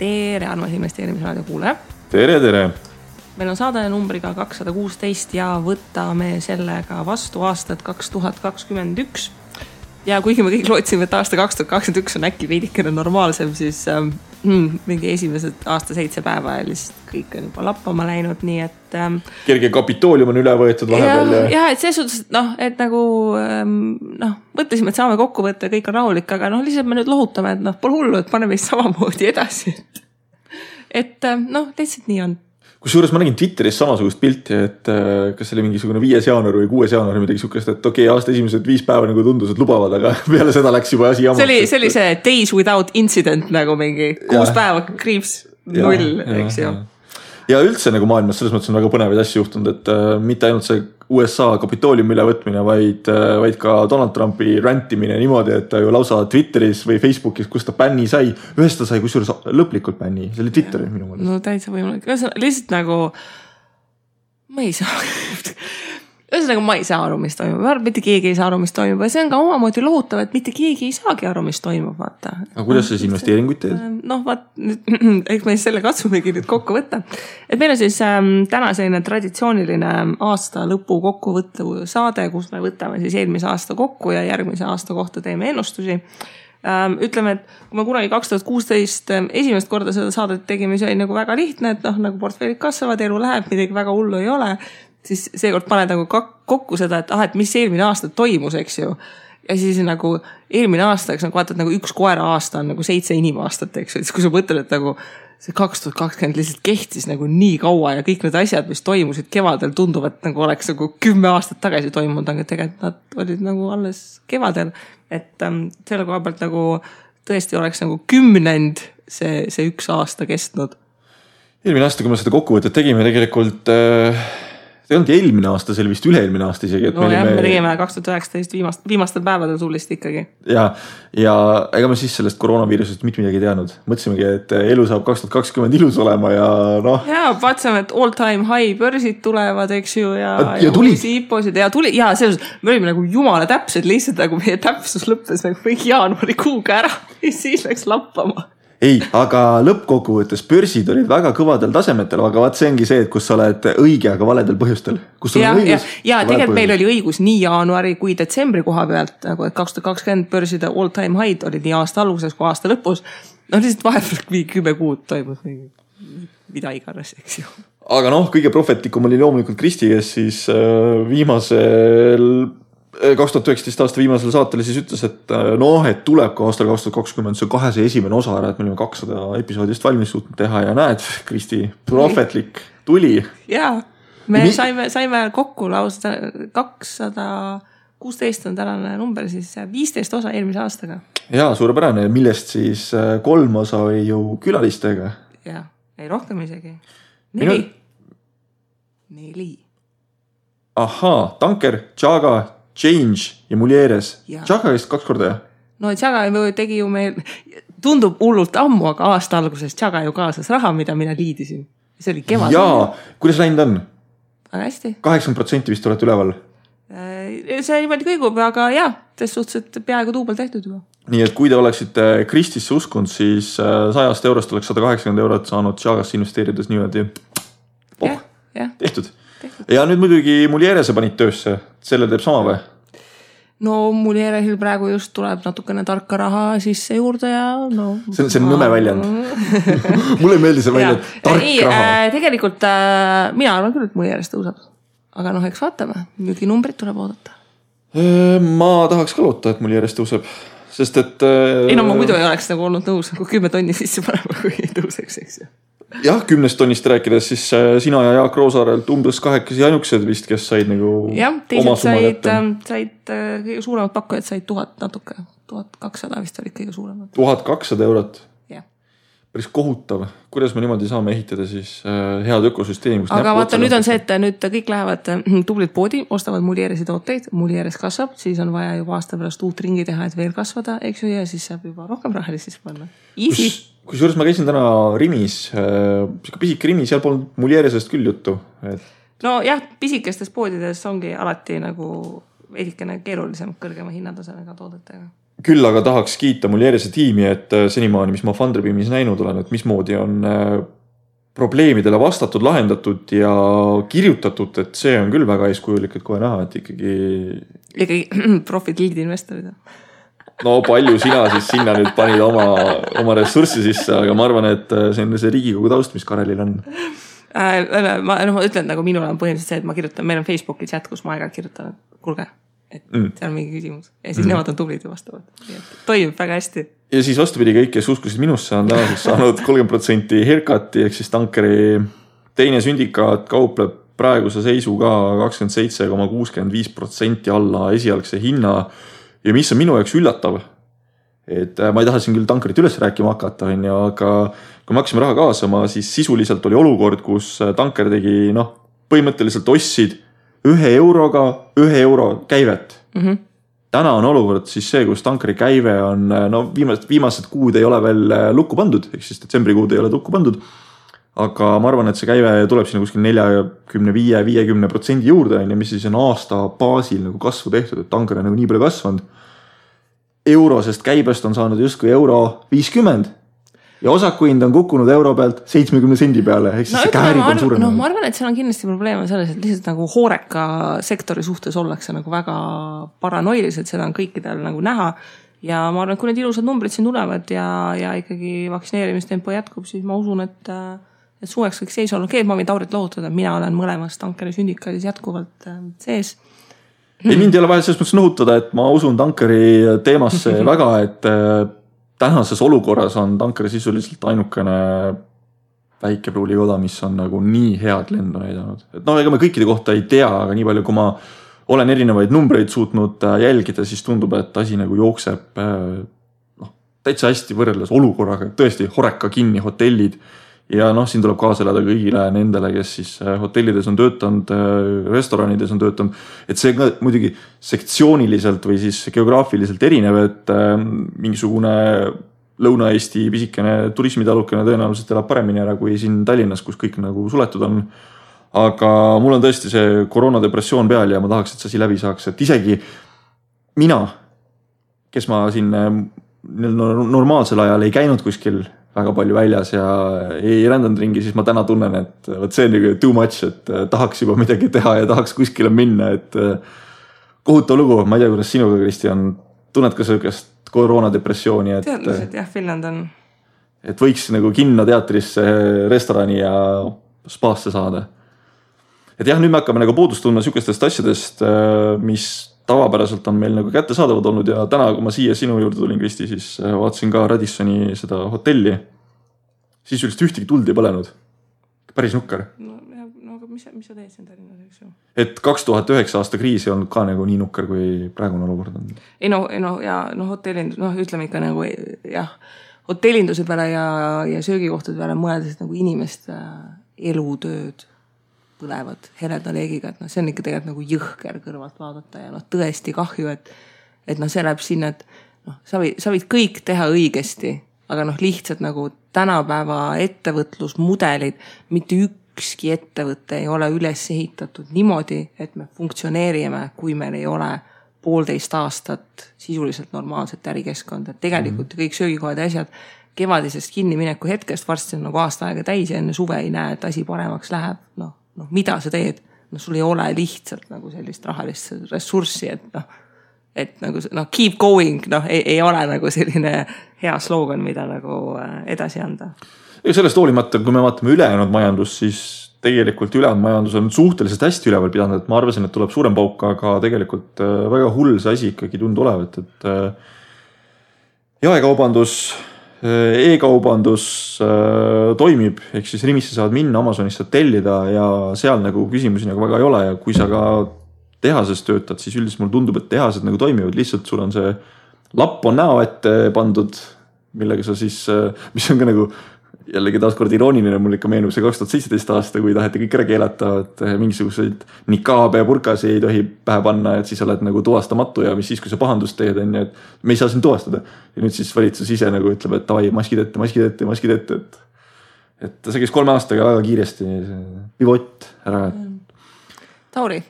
tere, armas investeerimisraadio kuulaja. tere, tere. meil on saade numbriga kakssada kuusteist ja võtame sellega vastu aastat kaks tuhat kakskümmend üks. Ja kuigi me kõik lootsime, et aasta kaks tuhat kakskümmend üks on äkki veidikene normaalsem, siis ähm, hmm, mingi esimesed aasta seitse päeva ja lihtsalt kõik on juba lappama läinud, nii et ähm,. kerge kapitoolium on üle võetud vahepeal ja. jah, et selles suhtes, et noh, et nagu ähm, noh, mõtlesime, et saame kokku võtta ja kõik on rahulik, aga noh, lihtsalt me nüüd lohutame, et noh, pole hullu, et paneme siis samamoodi edasi, et. et ähm, noh, lihtsalt nii on kusjuures ma nägin Twitteris samasugust pilti, et äh, kas see oli mingisugune viies jaanuar või kuues jaanuar või midagi sihukest, et okei okay,, aasta esimesed viis päeva nagu tundus, et lubavad, aga peale seda läks juba asi jamaks. see oli, see oli see days without incident nagu mingi kuus ja. päeva kriips null, eks ju ja üldse nagu maailmas selles mõttes on väga põnevaid asju juhtunud, et äh, mitte ainult see USA kapitooliumi ülevõtmine, vaid äh,, vaid ka Donald Trumpi rändimine niimoodi, et ta ju lausa Twitteris või Facebookis, kus ta bänni sai, ühest ta sai kusjuures lõplikult bänni, see oli Twitteris minu meelest. no täitsa võimalik, ühesõnaga lihtsalt nagu ma ei saa ühesõnaga, ma ei saa aru, mis toimub, ma arvan, et mitte keegi ei saa aru, mis toimub ja see on ka omamoodi lohutav, et mitte keegi ei saagi aru, mis toimub, vaata. aga kuidas sa siis investeeringuid teed? Äh, noh, vaat eks me siis selle katsumegi nüüd kokku võtta. et meil on siis ähm, täna selline traditsiooniline aasta lõpu kokkuvõttev saade, kus me võtame siis eelmise aasta kokku ja järgmise aasta kohta teeme ennustusi ähm, ütleme, et kui me kunagi kaks tuhat kuusteist ähm, esimest korda seda saadet tegime, see oli nagu väga lihtne, et noh, nagu portfellid kasvavad, elu läheb, midagi väga hullu ei ole siis seekord paned nagu kokku seda, et ah, et mis eelmine aasta toimus, eks ju. ja siis nagu eelmine aasta, eks nagu vaatad nagu üks koera aasta on nagu seitse inimaastat, eks ju, siis kui sa mõtled, et nagu see kaks tuhat kakskümmend lihtsalt kehtis nagu nii kaua ja kõik need asjad, mis toimusid kevadel, tunduvad nagu oleks nagu kümme aastat tagasi toimunud, aga tegelikult nad olid nagu alles kevadel. et ähm, selle koha pealt nagu tõesti oleks nagu kümnend see, see üks aasta kestnud. eelmine aasta, kui me seda kokkuvõtet tegime, tegelikult äh see ei olnudki eelmine aasta, see oli vist üle-eelmine aasta isegi. nojah, me tegime kaks tuhat üheksateist viimast, viimastel päevadel tublisti ikkagi. ja, ja ega me siis sellest koroonaviirusest mitte midagi ei teadnud, mõtlesimegi, et elu saab kaks tuhat kakskümmend ilus olema ja noh. ja vaatasime, et all time high börsid tulevad, eks ju, ja, ja, ja tuli. IPO-sid ja tuli ja selles suhtes me olime nagu jumala täpsed, lihtsalt nagu meie täpsus lõppes nagu mingi jaanuarikuuga ära ja siis läks lappama ei, aga lõppkokkuvõttes börsid olid väga kõvadel tasemetel, aga vaat see ongi see, et kus sa oled õige, aga valedel põhjustel. ja, ja, ja tegelikult meil oli õigus nii jaanuari kui detsembri koha pealt nagu, et kaks tuhat kakskümmend börside all time high'd olid nii aasta alguses kui aasta lõpus. no lihtsalt vahepeal mingi kümme kuud toimus mida iganes, eks ju. aga noh, kõige prohvetlikum oli loomulikult Kristi, kes siis äh, viimasel kaks tuhat üheksateist aasta viimasel saatel siis ütles, et äh, noh, et tuleb ka aastal kaks tuhat kakskümmend see kahesaja esimene osa ära, et me olime kakssada episoodi just valmis suutnud teha ja näed, Kristi, prohvetlik tuli. ja, me Mi saime, saime kokku lausa kakssada kuusteist on tänane number, siis viisteist osa eelmise aastaga. ja suurepärane, millest siis äh, kolm osa oli ju külalistega. ja, ei rohkem isegi. neli Minu.... neli. ahaa, Tanker, Jaga Change ja Mulieres. Chaga vist kaks korda jah? no Chaga tegi ju meil, tundub hullult ammu, aga aasta alguses Chaga ju kaasas raha, mida mina liidisin. see oli kevadel. jaa, kuidas läinud on? väga hästi. kaheksakümmend protsenti vist olete üleval? Äh, see niimoodi kõigub, aga jah, selles suhtes, et peaaegu duubel tehtud juba. nii et kui te oleksite Kristisse uskunud, siis äh, sajast eurost oleks sada kaheksakümmend eurot saanud Chagasse investeerides niimoodi oh,. tehtud ja nüüd muidugi Mulierese panid töösse, selle teeb sama või? no Mulieresil praegu just tuleb natukene tarka raha sisse juurde ja no. see on, see on nõme väljend mulle ei meeldi see väljend, tark ei, raha äh,. tegelikult äh, mina arvan küll, et Mulieres tõuseb. aga noh, eks vaatame, müüginumbrit tuleb oodata. Äh, ma tahaks ka loota, et Mulieres tõuseb, sest et äh.... ei no ma muidu ei oleks nagu olnud nõus nagu kümme tonni sisse panema, kui ei tõuseks, eks ju jah, kümnest tonnist rääkides, siis äh, sina ja Jaak Roosaarelt umbes kahekesi ainukesed vist, kes said nagu. jah, teised said, ähm, said äh, kõige suuremad pakkujad said tuhat natuke, tuhat kakssada vist olid kõige suuremad. tuhat kakssada eurot? päris kohutav, kuidas me niimoodi saame ehitada siis äh, head ökosüsteemi. aga vaata, nüüd on see, et nüüd kõik lähevad tublid poodi, ostavad Mulieresi tooteid, Mulieres kasvab, siis on vaja juba aasta pärast uut ringi teha, et veel kasvada, eks ju, ja siis saab juba rohkem raha sisse panna. Easy kusjuures ma käisin täna Rimis äh,, sihuke pisike Rimi, seal polnud Mulieresest küll juttu, et. nojah, pisikestes poodides ongi alati nagu veidikene keerulisem kõrgema hinnatasemega toodetega. küll aga tahaks kiita Muljerise tiimi, et äh, senimaani, mis ma Funderbeamis näinud olen, et mismoodi on äh, probleemidele vastatud, lahendatud ja kirjutatud, et see on küll väga eeskujulik, et kohe näha, et ikkagi. ikkagi profid lead investorid. No palju sina siis sinna nüüd panid oma, oma ressurssi sisse, aga ma arvan, et äh, see on see Riigikogu taust, mis Karelil on ma, noh, ma ütlen nagu minul on põhimõtteliselt see, et ma kirjutan, meil on Facebooki chat, kus ma aeg-ajalt kirjutan, et kuulge et mm. seal on mingi küsimus ja siis mm. nemad on tublid ja vastavad, nii et toimib väga hästi. ja siis vastupidi, kõik, kes uskusid minusse, on tänaseks saanud kolmkümmend protsenti haircut'i ehk siis tankeri teine sündikaat kaupleb praeguse seisuga kakskümmend seitse koma kuuskümmend viis protsenti alla esialgse hinna. Ja mis on minu jaoks üllatav, et äh, ma ei taha siin küll tankerit üles rääkima hakata, on ju, aga kui me hakkasime raha kaasama, siis sisuliselt oli olukord, kus äh, tanker tegi noh, põhimõtteliselt ostsid ühe euroga ühe euro käivet mm. -hmm. täna on olukord siis see, kus tankeri käive on no viimased, viimased kuud ei ole veel äh, lukku pandud, ehk siis detsembrikuud ei ole lukku pandud. Aga ma arvan, et see käive tuleb sinna kuskil neljakümne viie, viiekümne protsendi juurde on ju, mis siis on aasta baasil nagu kasvu tehtud, et tanker on nagu nii palju kasvanud. eurosest käibest on saanud justkui euro viiskümmend ja osaku hind on kukkunud euro pealt seitsmekümne sendi peale, ehk siis no, see käärid on suurenenud. noh, ma arvan, et seal on kindlasti probleem selles, et lihtsalt nagu hooreka sektori suhtes ollakse nagu väga paranoilised, seda on kõikidel nagu näha. ja ma arvan, et kui need ilusad numbrid siin tulevad ja, ja ikkagi vaktsineerimistempo jätkub, siis ma usun, et et suveks võiks seis okay,, ma võin Taurit lohutada, mina olen mõlemas tankeri sündikaadis jätkuvalt äh, sees. Ei, mind ei ole vaja selles mõttes nõutada, et ma usun tankeri teemasse väga, et äh, tänases olukorras on tanker sisuliselt ainukene väikepruulikoda, mis on nagu nii head lendu näidanud, et noh, ega me kõikide kohta ei tea, aga nii palju, kui ma olen erinevaid numbreid suutnud äh, jälgida, siis tundub, et asi nagu jookseb noh, täitsa hästi võrreldes olukorraga, tõesti horeka kinni hotellid ja noh, siin tuleb kaasa elada kõigile nendele, kes siis äh, hotellides on töötanud, äh, restoranides on töötanud. et see ka muidugi sektsiooniliselt või siis geograafiliselt erinev, et äh, mingisugune Lõuna-Eesti pisikene turismitalukene tõenäoliselt elab paremini ära kui siin Tallinnas, kus kõik nagu suletud on. aga mul on tõesti see koroonadepressioon peal ja ma tahaks, et see asi läbi saaks, et isegi mina, kes ma siin normaalsel ajal ei käinud kuskil väga palju väljas ja ei rändanud ringi, siis ma täna tunnen, et vot see on nagu too much, et äh, tahaks juba midagi teha ja tahaks kuskile minna, et. Äh, kohutav lugu, ma ei tea, kuidas sinuga, Kristjan, tunned ka sihukest koroonadepressiooni, et. teadlased jah, Finland on. et võiks nagu kinno, teatrisse, restorani ja spaasse saada. et jah, nüüd me hakkame nagu puudust tundma sihukestest asjadest, äh, mis tavapäraselt on meil nagu kättesaadavad olnud ja täna, kui ma siia sinu juurde tulin, Kristi, siis äh, vaatasin ka Radissoni seda hotelli. sisuliselt ühtegi tuld ei põlenud. päris nukker. no, no aga mis, mis sa teed siin Tallinnas, eks ju. et kaks tuhat üheksa aasta kriis ei olnud ka nagu nii nukker, kui praegune olukord on. ei no, ei no ja noh, hotellindus, noh, ütleme ikka nagu jah, hotellinduse peale ja, ja söögikohtade peale mõeldes nagu inimeste elutööd põlevad heleda leegiga, et noh, see on ikka tegelikult nagu jõhker kõrvalt vaadata ja noh, tõesti kahju, et, et noh, see läheb sinna, et noh, sa võid, sa võid kõik teha õigesti, aga noh, lihtsalt nagu tänapäeva ettevõtlusmudelid, mitte ükski ettevõte ei ole üles ehitatud niimoodi, et me funktsioneerime, kui meil ei ole poolteist aastat sisuliselt normaalset ärikeskkonda, et tegelikult -hmm. kõik söögikohad ja asjad kevadisest kinnimineku hetkest varsti on nagu aasta aega täis ja enne suve ei näe, et asi paremaks läheb, noh noh, mida sa teed, noh, sul ei ole lihtsalt nagu sellist rahalist ressurssi, et noh, et nagu noh, keep going, noh, ei ole nagu selline hea slogan, mida nagu äh, edasi anda. ja sellest hoolimata, kui me vaatame ülejäänud majandust, siis tegelikult ülejäänud majandus on suhteliselt hästi üleval pidanud, et ma arvasin, et tuleb suurem pauk, aga tegelikult äh, väga hull see asi ikkagi tundub olevat, et äh, jaekaubandus e-kaubandus äh, toimib, ehk siis Rimisse saad minna, Amazonist saad tellida ja seal nagu küsimusi nagu väga ei ole ja kui sa ka tehases töötad, siis üldiselt mulle tundub, et tehased nagu toimivad, lihtsalt sul on see lapp on näo ette pandud, millega sa siis, äh, mis on ka nagu jällegi taaskord irooniline, mul ikka meenub see kaks tuhat seitseteist aasta, kui taheti kõik ära keelata, et eh, mingisuguseid nikaabe ja burkasi ei tohi pähe panna, et siis oled nagu tuvastamatu ja mis siis, kui sa pahandust teed, on ju, et me ei saa sind tuvastada. ja nüüd siis valitsus ise nagu ütleb, et davai, maskid ette, maskid ette, maskid ette, et. et see käis kolme aastaga väga kiiresti, pivott ära. Tauri,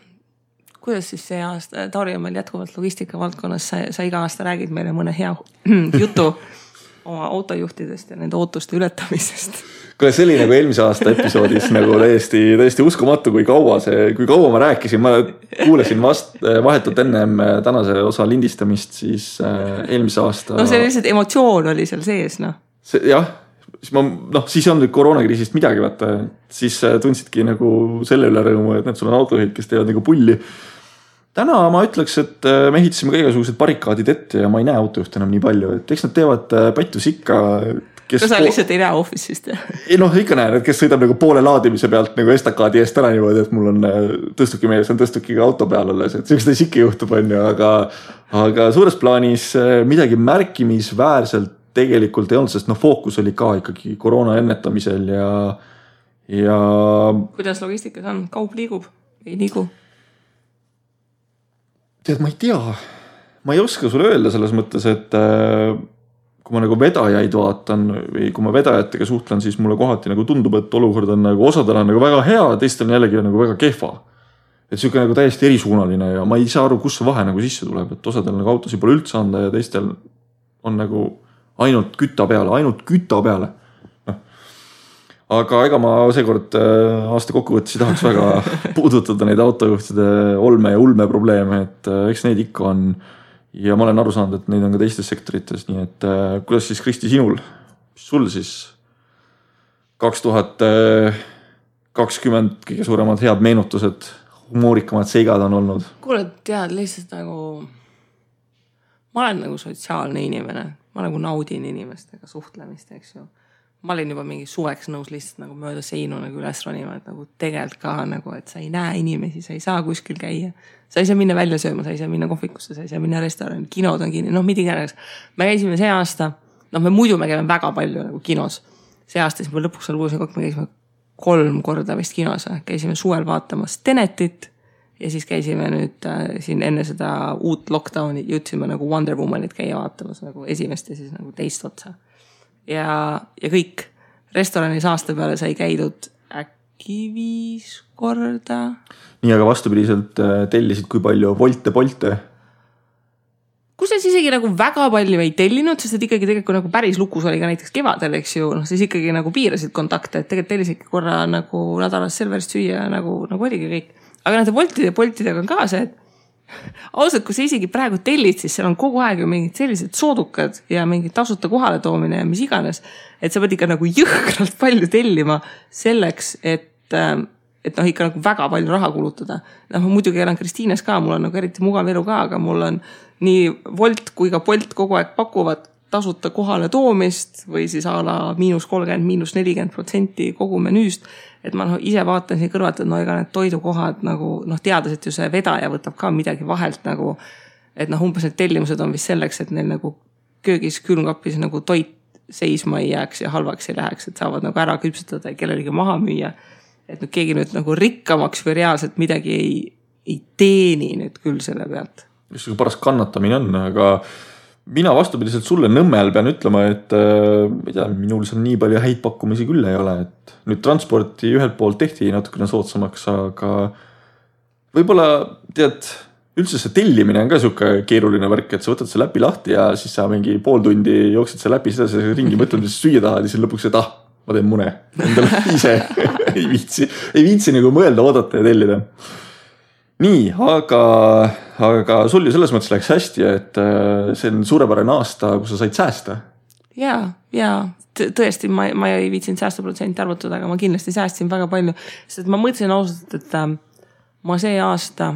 kuidas siis see aasta, Tauri on meil jätkuvalt logistika valdkonnas, sa, sa iga aasta räägid meile mõne hea jutu oma autojuhtidest ja nende ootuste ületamisest kuule, see oli nagu eelmise aasta episoodis nagu täiesti, täiesti uskumatu, kui kaua see, kui kaua ma rääkisin, ma kuulasin vast, vahetult ennem tänase osa lindistamist, siis äh, eelmise aasta. no see lihtsalt emotsioon oli seal sees, noh. see jah, siis ma noh, siis ei olnud nüüd koroonakriisist midagi, vaata, siis äh, tundsidki nagu selle üle rõõmu, et näed, sul on autojuhid, kes teevad nagu pulli täna ma ütleks, et äh, me ehitasime ka igasugused barrikaadid ette ja ma ei näe autojuhte enam nii palju, et eks nad teevad äh, pattus ikka. no sa lihtsalt ei näe office'ist jah? ei noh, ikka näen, et kes sõidab nagu poole laadimise pealt nagu estakaadi eest ära niimoodi, et mul on äh, tõstukimees on tõstukiga auto peal alles, et siukest asja ikka juhtub, on ju, aga. aga suures plaanis midagi märkimisväärselt tegelikult ei olnud, sest noh, fookus oli ka ikkagi koroona ennetamisel ja, ja. kuidas logistikas on, kaup liigub, ei liigu? Tead, ma ei tea, ma ei oska sulle öelda selles mõttes, et äh, kui ma nagu vedajaid vaatan või kui ma vedajatega suhtlen, siis mulle kohati nagu tundub, et olukord on nagu osadel on nagu väga hea, teistel on jällegi nagu väga kehva. et sihuke nagu täiesti erisuunaline ja ma ei saa aru, kust see vahe nagu sisse tuleb, et osadel nagu autosid pole üldse anda ja teistel on nagu ainult küta peale, ainult küta peale aga ega ma seekord äh, aasta kokkuvõttes ei tahaks väga puudutada neid autojuhtide olme ja ulme probleeme, et äh, eks neid ikka on. ja ma olen aru saanud, et neid on ka teistes sektorites, nii et äh, kuidas siis Kristi sinul, sul siis kaks tuhat kakskümmend kõige suuremad head meenutused, humoorikamad seigad on olnud? kuule, tead lihtsalt nagu, ma olen nagu sotsiaalne inimene, ma nagu naudin inimestega suhtlemist, eks ju ma olin juba mingi suveks nõus lihtsalt nagu mööda seinu nagu üles ronima, et nagu tegelikult ka nagu, et sa ei näe inimesi, sa ei saa kuskil käia. sa ei saa minna välja sööma, sa ei saa minna kohvikusse, sa ei saa minna restorani, kinod on kinni, noh, mida iganes. me käisime see aasta, noh, me muidu me käime väga palju nagu kinos. see aasta siis me lõpuks seal kuulsime kokku, me käisime kolm korda vist kinos, käisime suvel vaatamas Tenetit ja siis käisime nüüd äh, siin enne seda uut lockdown'i jõudsime nagu Wonder Womanit käia vaatamas nagu esimest ja siis nagu teist otsa ja, ja kõik. restoranis aasta peale sai käidud äkki viis korda. nii, aga vastupidiselt äh, tellisid kui palju Wolte, Bolte? kusjuures isegi nagu väga palju ei tellinud, sest et ikkagi tegelikult nagu päris lukus oli ka näiteks kevadel, eks ju, noh siis ikkagi nagu piirasid kontakte, et tegelikult tellisidki korra nagu nädalas Selverist süüa nagu, nagu oligi kõik. aga nende Woltide ja Boltidega on ka see, et ausalt, kui sa isegi praegu tellid, siis seal on kogu aeg ju mingid sellised soodukad ja mingi tasuta kohaletoomine ja mis iganes. et sa pead ikka nagu jõhkralt palju tellima selleks, et, ähm, et noh, ikka nagu väga palju raha kulutada. noh, ma muidugi elan Kristiines ka, mul on nagu eriti mugav elu ka, aga mul on nii Wolt kui ka Bolt kogu aeg pakuvad tasuta kohaletoomist või siis a la miinus kolmkümmend, miinus nelikümmend protsenti kogu menüüst et ma noh, ise vaatan siin kõrvalt, et no ega need toidukohad nagu noh, teades, et ju see vedaja võtab ka midagi vahelt nagu. et noh, umbes need tellimused on vist selleks, et neil nagu köögis, külmkapis nagu toit seisma ei jääks ja halvaks ei läheks, et saavad nagu ära küpsetada ja kellelegi maha müüa. et nüüd keegi nüüd nagu rikkamaks või reaalselt midagi ei, ei teeni nüüd küll selle pealt. sihuke paras kannatamine on, aga mina vastupidiselt sulle Nõmmel pean ütlema, et äh, ma ei tea, minul seal nii palju häid pakkumisi küll ei ole, et nüüd transporti ühelt poolt tehti natukene soodsamaks, aga võib-olla tead, üldse see tellimine on ka sihuke keeruline värk, et sa võtad selle äpi lahti ja siis sa mingi pool tundi jooksed selle äpi sedasi ringi, mõtled, mis süüa tahad ja siis lõpuks, et ah, ma teen mune. Endale ise. Ei viitsi, ei viitsi nagu mõelda, oodata ja tellida nii, aga, aga sul ju selles mõttes läks hästi, et äh, see on suurepärane aasta, kus sa said säästa. ja, ja tõesti, ma, ma ei viitsinud säästuprotsenti arvutada, aga ma kindlasti säästsin väga palju, sest ma mõtlesin ausalt, et äh, ma see aasta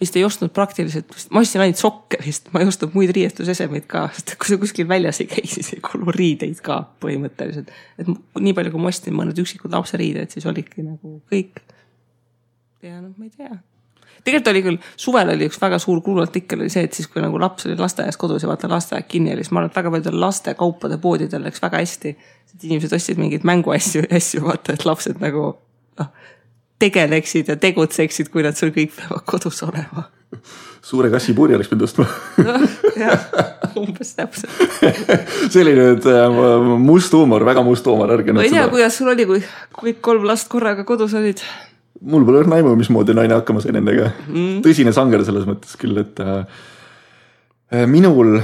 vist ei ostnud praktiliselt, ma ostsin ainult sokke vist, ma ei ostnud muid riietusesemeid ka, sest kui sa kuskil väljas ei käi, siis ei kulu riideid ka põhimõtteliselt. et nii palju, kui ma ostsin mõned üksikud lapseriided, siis olidki nagu kõik. ja noh, ma ei tea tegelikult oli küll, suvel oli üks väga suur kuluartikkel oli see, et siis kui nagu laps oli lasteaias kodus ja vaata lasteaed kinni oli, siis ma arvan, et väga paljudel lastekaupade poodidel läks väga hästi. et inimesed ostsid mingeid mänguasju, asju vaata, et lapsed nagu noh, tegeleksid ja tegutseksid, kui nad sul kõik peavad kodus olema. suure kassi puuri oleks pidanud ostma jah, umbes täpselt see oli nüüd äh, must huumor, väga must huumor, ärge. ma ei tea, kuidas sul oli, kui kõik kolm last korraga kodus olid mul pole õrna aimu, mismoodi naine hakkama sai nendega. Mm.. tõsine sanger selles mõttes küll, et äh, minul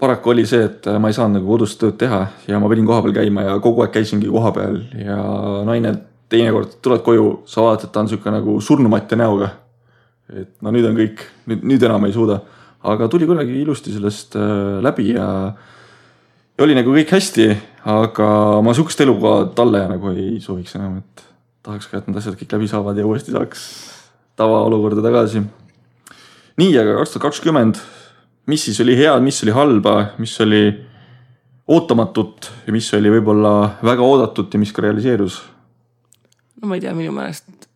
paraku oli see, et ma ei saanud nagu kodus tööd teha ja ma pidin kohapeal käima ja kogu aeg käisingi kohapeal ja naine teinekord tuled koju, sa vaatad, et ta on sihuke nagu surnumatja näoga. et no nüüd on kõik, nüüd, nüüd enam ei suuda, aga tuli kuidagi ilusti sellest äh, läbi ja ja oli nagu kõik hästi, aga ma sihukest elu ka talle nagu ei sooviks enam, et tahaks ka, et need asjad kõik läbi saavad ja uuesti saaks tavaolukorda tagasi. nii, aga kaks tuhat kakskümmend, mis siis oli head, mis oli halba, mis oli ootamatut ja mis oli võib-olla väga oodatud ja mis ka realiseerus? no ma ei tea, minu meelest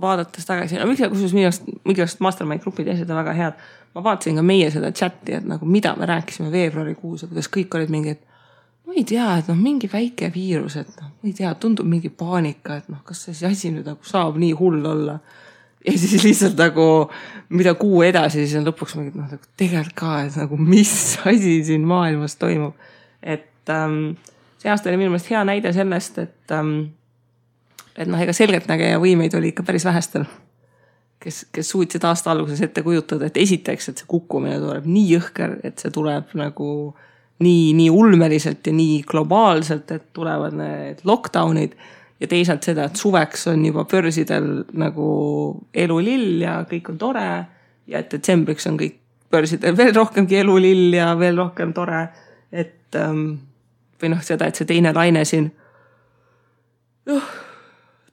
vaadates tagasi, no miks, kusjuures minu arust, minu arust mastermind grupid ja asjad on väga head. ma vaatasin ka meie seda chat'i, et nagu mida me rääkisime veebruarikuus ja kuidas kõik olid mingid ma ei tea, et noh, mingi väike viirus, et noh, ma ei tea, tundub mingi paanika, et noh, kas see asi nüüd nagu saab nii hull olla. ja siis lihtsalt nagu, mida kuu edasi, siis on lõpuks mingi noh, nagu tegelikult ka, et nagu mis asi siin maailmas toimub. et ähm, see aasta oli minu meelest hea näide sellest, et ähm,, et noh, ega selgeltnägeja võimeid oli ikka päris vähestel kes, kes suutsid aasta alguses ette kujutada, et esiteks, et see kukkumine tuleb nii jõhker, et see tuleb nagu äh, nii, nii ulmeliselt ja nii globaalselt, et tulevad need lockdown'id ja teisalt seda, et suveks on juba börsidel nagu elulill ja kõik on tore ja et detsembriks on kõik börsidel veel rohkemgi elulill ja veel rohkem tore. et ähm, või noh, seda, et see teine laine siin noh,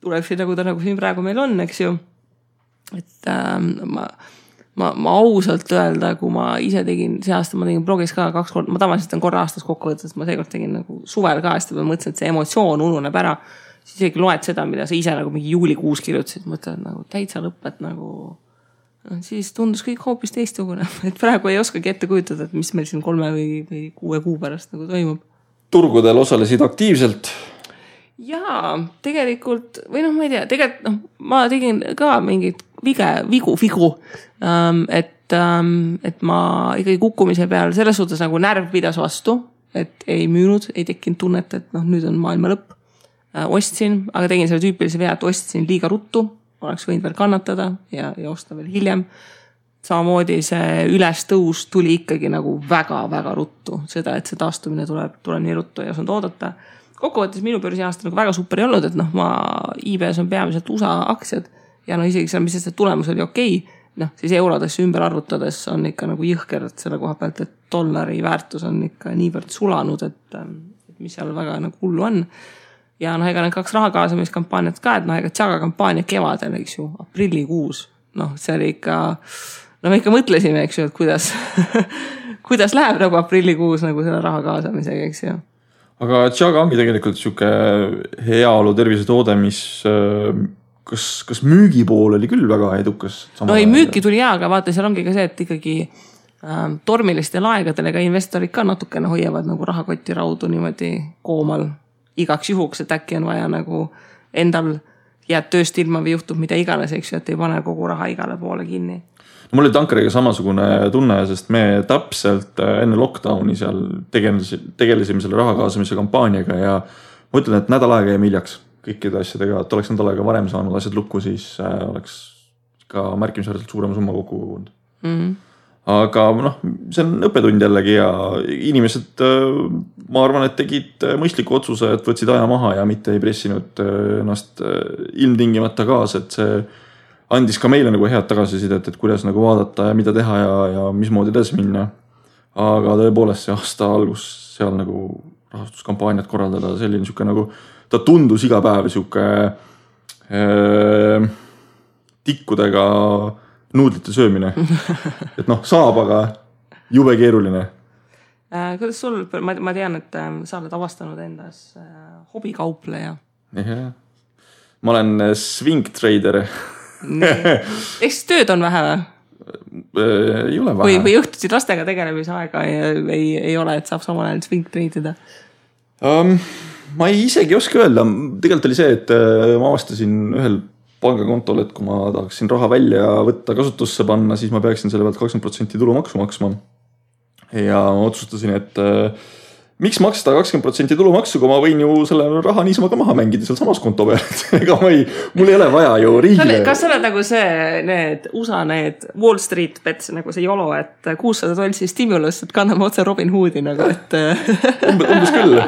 tuleb siin nagu ta nagu siin praegu meil on, eks ju. et ähm, ma ma, ma ausalt öelda, kui ma ise tegin, see aasta ma tegin blogis ka kaks korda, ma tavaliselt teen korra aastas kokkuvõttes, ma seekord tegin nagu suvel ka hästi palju, mõtlesin, et see emotsioon ununeb ära. siis isegi loed seda, mida sa ise nagu mingi juulikuus kirjutasid, mõtled nagu täitsa lõpp, et nagu. noh, siis tundus kõik hoopis teistsugune, et praegu ei oskagi ette kujutada, et mis meil siin kolme või, või kuue kuu pärast nagu toimub. turgudel osalesid aktiivselt jaa, tegelikult või noh, ma ei tea, tegelikult noh, ma tegin ka mingeid vige, vigu, vigu. Ähm, et, ähm, et ma ikkagi kukkumise peal selles suhtes nagu närv pidas vastu, et ei müünud, ei tekkinud tunnet, et noh, nüüd on maailma lõpp. Äh, ostsin, aga tegin selle tüüpilise vea, et ostsin liiga ruttu, oleks võinud veel kannatada ja, ja osta veel hiljem samamoodi see ülestõus tuli ikkagi nagu väga-väga ruttu, seda, et see taastumine tuleb, tuleb nii ruttu ei osanud oodata. Kokkuvõttes minu börsiaasta nagu väga super ei olnud, et noh, ma iibe-s on peamiselt USA aktsiad ja no isegi seal, mis sest, et tulemus oli okei okay,, noh siis eurodesse ümber arvutades on ikka nagu jõhker selle koha pealt, et dollari väärtus on ikka niivõrd sulanud, et, et mis seal väga nagu hullu on. ja noh, ega need kaks raha kaasamiskampaaniat ka, et noh, ega Tšaga kampaania kevadel, eks ju, aprillikuus, noh, see oli ikka, no me ikka mõtlesime, eks ju, et kuidas kuidas läheb nagu aprillikuus nagu selle raha kaasamisega, eks ju aga Tšaga ongi tegelikult sihuke heaolu tervisetoode, mis kas, kas müügipool oli küll väga edukas? no ei, müüki tuli jaa, aga vaata, seal ongi ka see, et ikkagi ähm, tormilistel aegadel ega investorid ka natukene hoiavad nagu rahakoti raudu niimoodi koomal igaks juhuks, et äkki on vaja nagu endal jääd tööst ilma või juhtub mida iganes, eks ju, et ei pane kogu raha igale poole kinni mul oli tankeriga samasugune tunne, sest me täpselt äh, enne lockdown'i seal tegelesime, tegelesime selle raha kaasamise kampaaniaga ja ma ütlen, et nädal aega jäime hiljaks kõikide asjadega, et oleks nädal aega varem saanud asjad lukku, siis äh, oleks ka märkimisväärselt suurema summa kokku kogunud mm. -hmm aga noh, see on õppetund jällegi ja inimesed, äh, ma arvan, et tegid mõistliku otsuse, et võtsid aja maha ja mitte ei pressinud ennast ilmtingimata kaasa, et see andis ka meile nagu head tagasisidet, et kuidas nagu vaadata ja mida teha ja, ja mismoodi edasi minna. aga tõepoolest see aasta algus seal nagu rahastuskampaaniat korraldada, selline sihuke nagu ta tundus iga päev sihuke äh, tikkudega nuudlite söömine. et noh, saab, aga jube keeruline äh,. kuidas sul, ma, ma tean, et äh, sa oled avastanud endas äh, hobikaupleja. jah, ma olen äh, swing-treider ehk siis tööd on vähe või? Äh, ei ole vähe. või, või õhtuti lastega tegelemise aega ei, ei, ei ole, et saab samal ajal swing treidida um,? ma ei isegi ei oska öelda, tegelikult oli see, et äh, ma avastasin ühel pangakontol, et kui ma tahaksin raha välja võtta, kasutusse panna, siis ma peaksin selle pealt kakskümmend protsenti tulumaksu maksma. ja ma otsustasin, et, äh, miks maksta kakskümmend protsenti tulumaksu, kui ma võin ju selle raha niisama ka maha mängida sealsamas konto peal, et ega ma ei, mul ei ole vaja ju riigile. kas sa oled nagu see, need USA need Wall Street bets nagu see YOLO, et kuussada tolsi stimulus, et kanname otse Robin Hoodi nagu, et umbes, umbes küll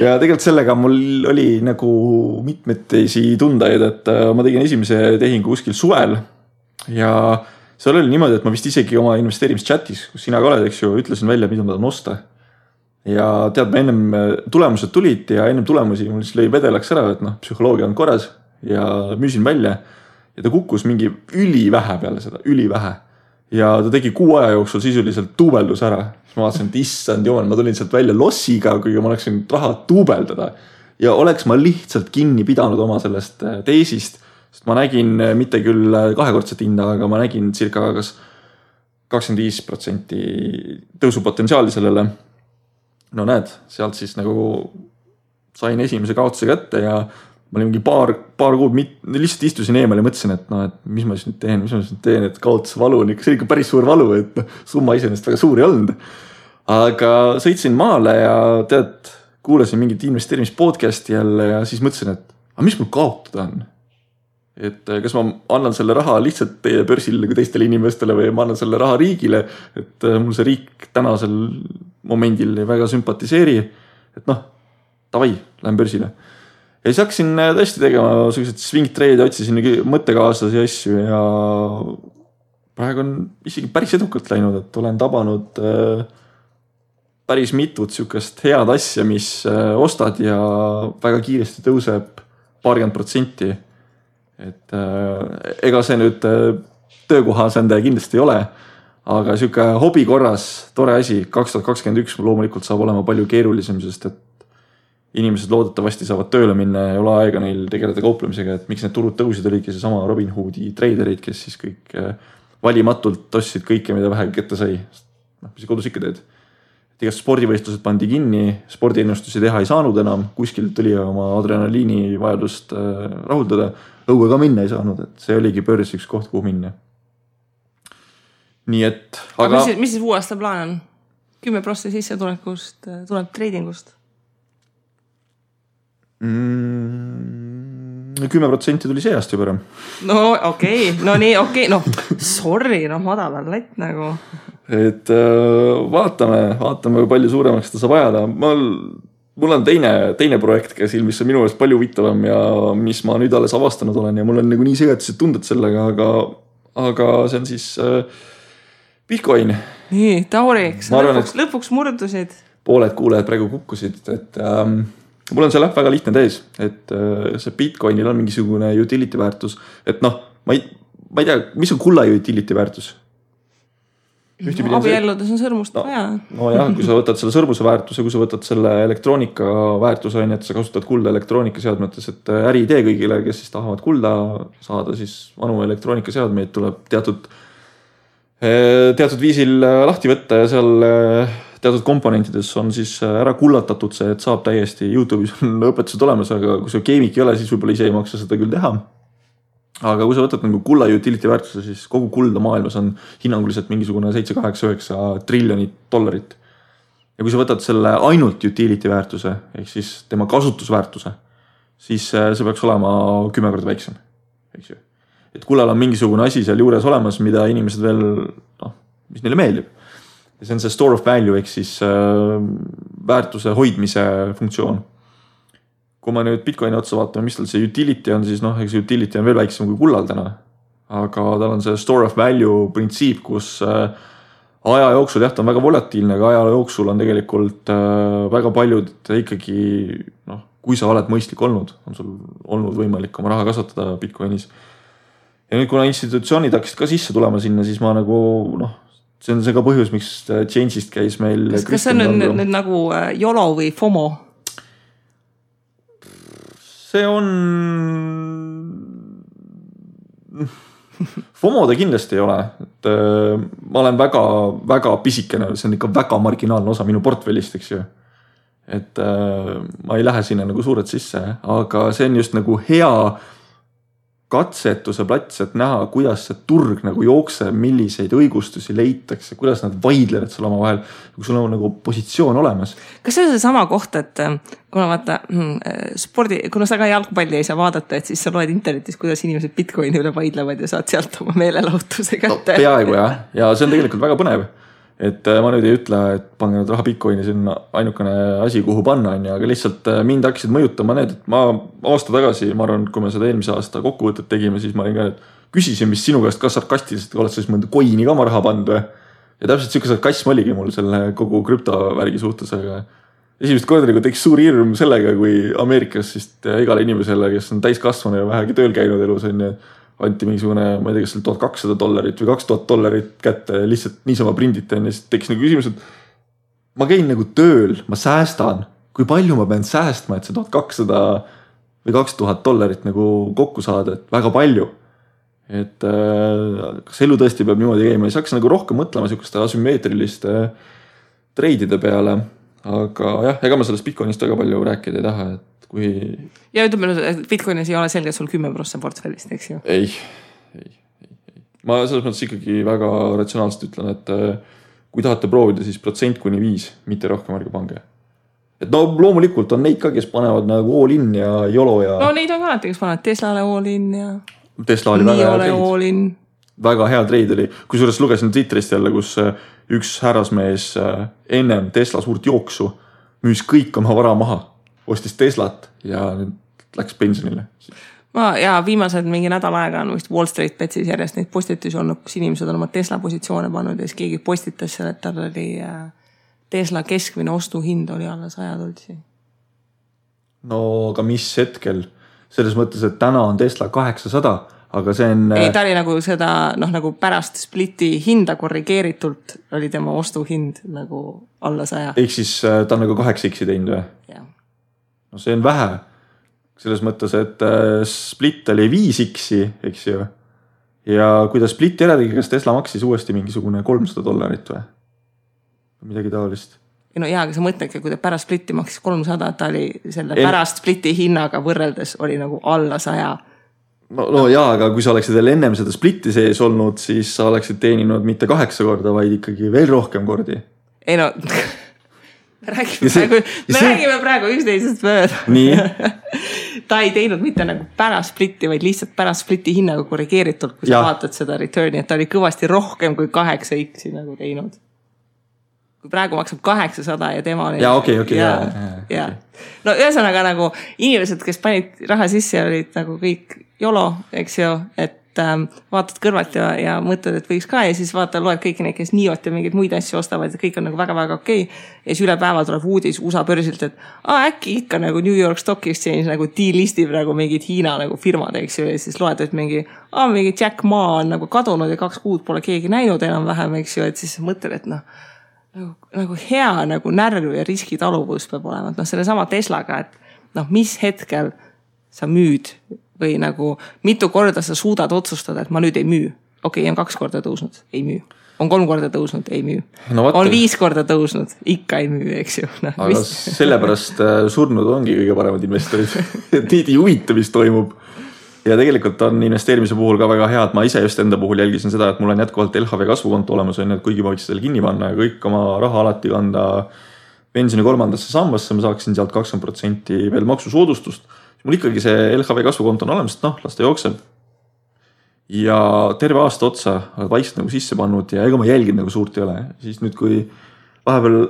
ja tegelikult sellega mul oli nagu mitmetesi tundeid, et äh, ma tegin esimese tehingu kuskil suvel ja seal oli niimoodi, et ma vist isegi oma investeerimischatis, kus sina ka oled, eks ju, ütlesin välja, mida ma tahan osta ja tead, ma ennem äh, tulemused tulid ja ennem tulemusi mul siis lõi vedelaks ära, et noh, psühholoogia on korras ja müüsin välja. ja ta kukkus mingi ülivähe peale seda, ülivähe. ja ta tegi kuu aja jooksul sisuliselt duubeldus ära. siis ma vaatasin, et issand jumal, ma tulin sealt välja lossiga, kuigi ma oleks võinud raha duubeldada. ja oleks ma lihtsalt kinni pidanud oma sellest äh, teesist, sest ma nägin äh, mitte küll kahekordset hinda, aga ma nägin circa kas kakskümmend viis protsenti tõusupotentsiaali sellele no näed, sealt siis nagu sain esimese kaotuse kätte ja ma olin mingi paar, paar kuud mit-, lihtsalt istusin eemal ja mõtlesin, et noh, et mis ma siis nüüd teen, mis ma siis nüüd teen, et kaotusvalu on ikka, see on ikka päris suur valu, et noh, summa iseenesest väga suur ei olnud. aga sõitsin maale ja tead, kuulasin mingit investeerimis podcast'i jälle ja siis mõtlesin, et aga mis mul kaotada on. et kas ma annan selle raha lihtsalt teie börsil nagu teistele inimestele või ma annan selle raha riigile, et mul see riik tänasel momendil väga sümpatiseeri. et noh, davai, lähen börsile. ja siis hakkasin äh, tõesti tegema siukseid swing trade'e, otsisin mõttekaaslasi ja asju ja praegu on isegi päris edukalt läinud, et olen tabanud äh, päris mitut sihukest head asja, mis äh, ostad ja väga kiiresti tõuseb paarkümmend protsenti. et ega see nüüd töökohasendaja kindlasti ei ole aga sihuke hobi korras, tore asi, kaks tuhat kakskümmend üks loomulikult saab olema palju keerulisem, sest et inimesed loodetavasti saavad tööle minna ja ei ole aega neil tegeleda kauplemisega, et miks need turud tõusid, oligi seesama Robinhoodi treiderid, kes siis kõik eh, valimatult ostsid kõike, mida vähegi kätte sai. noh, mis sa kodus ikka teed. et igast spordivõistlused pandi kinni, spordiennustusi teha ei saanud enam, kuskilt tuli oma adrenaliini vajadust eh, rahuldada. õue ka minna ei saanud, et see oligi börs üks koht, kuhu minna nii et. aga mis siis, mis siis uue aasta plaan on? kümme prossa sissetulekust äh, tuleb treidingust mm,? kümme protsenti tuli see aasta juba ära. no okei okay., no nii okei okay., noh sorry, noh madal on latt nagu. et äh, vaatame, vaatame, kui palju suuremaks seda saab ajada, mul mul on teine, teine projekt käsil, mis on minu meelest palju huvitavam ja mis ma nüüd alles avastanud olen ja mul on nagu nii segatised tunded sellega, aga, aga see on siis äh, Bitcoin. nii, Tauri, kas sa lõpuks, lõpuks murdusid? pooled kuulajad praegu kukkusid, et ähm, mul on see läpp väga lihtne tees, et äh, see Bitcoinil on mingisugune utility väärtus, et noh, ma ei, ma ei tea, mis on kulla utility väärtus? No, abielludes on sõrmust no, vaja. nojah, kui sa võtad selle sõrmuse väärtuse, kui sa võtad selle elektroonika väärtuse on ju, et sa kasutad kulda elektroonikaseadmetes, et äh, äriidee kõigile, kes siis tahavad kulda saada, siis vanu elektroonikaseadmeid tuleb teatud teatud viisil eh, lahti võtta ja seal eh, teatud komponentides on siis ära kullatatud see, et saab täiesti, Youtube'is on õpetused olemas, aga kui sa keemik ei ole, siis võib-olla ise ei maksa seda küll teha. aga kui sa võtad nagu kulla utility väärtuse, siis kogu kulda maailmas on hinnanguliselt mingisugune seitse, kaheksa, üheksa triljonit dollarit. ja kui sa võtad selle ainult utility väärtuse ehk siis tema kasutusväärtuse, siis see peaks olema kümme korda väiksem, eks ju et kullal on mingisugune asi sealjuures olemas, mida inimesed veel noh, mis neile meeldib. ja see on see store of value ehk siis äh, väärtuse hoidmise funktsioon. kui ma nüüd Bitcoini otsa vaatan, mis tal see utility on, siis noh, eks utility on veel väiksem kui kullal täna. aga tal on see store of value printsiip, kus äh, aja jooksul jah, ta on väga volatiilne, aga aja jooksul on tegelikult äh, väga paljud ikkagi noh, kui sa oled mõistlik olnud, on sul olnud võimalik oma raha kasvatada Bitcoinis ja nüüd, kuna institutsioonid hakkasid ka sisse tulema sinna, siis ma nagu noh, see on see ka põhjus, miks Change'ist käis meil. kas, kas see on nüüd, nüüd, nagu äh, YOLO või FOMO? see on. FOMO ta kindlasti ei ole, et äh, ma olen väga-väga pisikene, see on ikka väga marginaalne osa minu portfellist, eks ju. et äh, ma ei lähe sinna nagu suurelt sisse, aga see on just nagu hea katsetuse plats, et näha, kuidas see turg nagu jookseb, milliseid õigustusi leitakse, kuidas nad vaidlevad seal omavahel. kui sul on nagu positsioon olemas. kas see on seesama koht, et äh, kuna vaata hmm, spordi, kuna sa ka jalgpalli ei saa vaadata, et siis sa loed internetis, kuidas inimesed Bitcoini üle vaidlevad ja saad sealt oma meelelahutuse kätte no,. peaaegu jah, ja see on tegelikult väga põnev et äh, ma nüüd ei ütle, et pange nüüd raha Bitcoini, see on ainukene asi, kuhu panna, on ju, aga lihtsalt äh, mind hakkasid mõjutama need, et ma aasta tagasi, ma arvan, kui me seda eelmise aasta kokkuvõtet tegime, siis ma olin ka, et küsisin vist sinu käest ka sarkastiliselt, oled sa siis mõnda coin'i ka oma raha pannud või? ja täpselt sihuke sarkasm oligi mul selle kogu krüptovärgi suhtes, aga esimest korda nagu tekkis suur hirm sellega, kui Ameerikas siis igale inimesele, kes on täiskasvanu ja vähegi tööl käinud elus on ju anti mingisugune, ma ei tea, kas see oli tuhat kakssada dollarit või kaks tuhat dollarit kätte lihtsalt niisama prinditi on ja siis tekkis nagu küsimus, et. ma käin nagu tööl, ma säästan, kui palju ma pean säästma, et see tuhat kakssada või kaks tuhat dollarit nagu kokku saada, et väga palju. et äh, kas elu tõesti peab niimoodi käima, siis hakkasin nagu rohkem mõtlema sihukeste asümmeetriliste treidide peale. aga jah, ega ma sellest Bitcoinist väga palju rääkida ei taha, et kui. ja ütleme, Bitcoinis ei ole selge sul kümme prossa portfellist, eks ju? ei, ei, ei, ei. ma selles mõttes ikkagi väga ratsionaalselt ütlen, et äh, kui tahate proovida, siis protsent kuni viis, mitte rohkem ärge pange. et no loomulikult on neid ka, kes panevad nagu all in ja YOLO ja. no neid on alati, kes panevad Teslale all in ja. Tesla oli väga hea treid. väga hea treid oli, kusjuures lugesin Twitterist jälle, kus äh, üks härrasmees äh, ennem Tesla suurt jooksu müüs kõik oma vara maha ostis Teslat ja nüüd läks pensionile. ma ja viimased mingi nädal aega on vist Wall Street Betsis järjest neid postitusi olnud, kus inimesed on oma Tesla positsioone pannud ja siis keegi postitas seal, et tal oli äh, Tesla keskmine ostuhind oli alla saja dollari. no aga mis hetkel, selles mõttes, et täna on Tesla kaheksasada aga see on. ei, ta oli nagu seda noh, nagu pärast spliti hinda korrigeeritult oli tema ostuhind nagu alla saja. ehk siis äh, ta on nagu kaheksa X-i teinud või? jah no see on vähe. selles mõttes, et äh, Split oli viis X-i, eks ju. ja kui ta Spliti ära tegi, kas Tesla maksis uuesti mingisugune kolmsada dollarit või? midagi taolist no jaa, aga sa mõtledki, kui ta pärast splitti maksis kolmsada, ta oli selle en... pärast spliti hinnaga võrreldes oli nagu alla saja. no, no jaa, aga kui sa oleksid veel ennem seda splitti sees olnud, siis sa oleksid teeninud mitte kaheksa korda, vaid ikkagi veel rohkem kordi. ei no räägime see, praegu, me see... räägime praegu üksteisest mööda. ta ei teinud mitte nagu pärast splitti, vaid lihtsalt pärast splitti hinnaga korrigeeritult, kui ja. sa vaatad seda return'i, et ta oli kõvasti rohkem kui kaheksa X-i nagu teinud. kui praegu maksab kaheksasada ja tema oli. ja okei okay,, okei okay,, ja, ja. ja.. no ühesõnaga nagu inimesed, kes panid raha sisse, olid nagu kõik YOLO, eks ju, et et ähm, vaatad kõrvalt ja, ja mõtled, et võiks ka ja siis vaata, loed kõiki neid, kes NIO-t ja mingeid muid asju ostavad ja kõik on nagu väga-väga okei. Okay.. ja siis üle päeva tuleb uudis USA börsilt, et aa, äkki ikka nagu New York Stock Exchange nagu delistib nagu mingid Hiina nagu firmad, eks ju, ja siis loed, et mingi, aa, mingi Jack Ma on nagu kadunud ja kaks kuud pole keegi näinud enam-vähem, eks ju, et siis mõtled, et noh nagu, nagu hea nagu närv ja riskitaluvus peab olema, et noh, sellesama Teslaga, et noh, mis hetkel sa müüd või nagu mitu korda sa suudad otsustada, et ma nüüd ei müü. okei okay,, on kaks korda tõusnud, ei müü. on kolm korda tõusnud, ei müü no,. on viis korda tõusnud, ikka ei müü, eks ju no,. aga mis... sellepärast äh, surnud ongi kõige paremad investorid et neid ei huvita, mis toimub. ja tegelikult on investeerimise puhul ka väga hea, et ma ise just enda puhul jälgisin seda, et mul on jätkuvalt LHV kasvukonto olemas on ju, et kuigi ma võiks selle kinni panna ja kõik oma raha alati kanda pensioni kolmandasse sambasse, ma saaksin sealt kakskümmend protsenti veel maksusoodustust mul ikkagi see LHV kasvukonto on olemas, et noh, las ta jookseb. ja terve aasta otsa oled vaikselt nagu sisse pannud ja ega ma jälginud nagu suurt ei ole, siis nüüd, kui vahepeal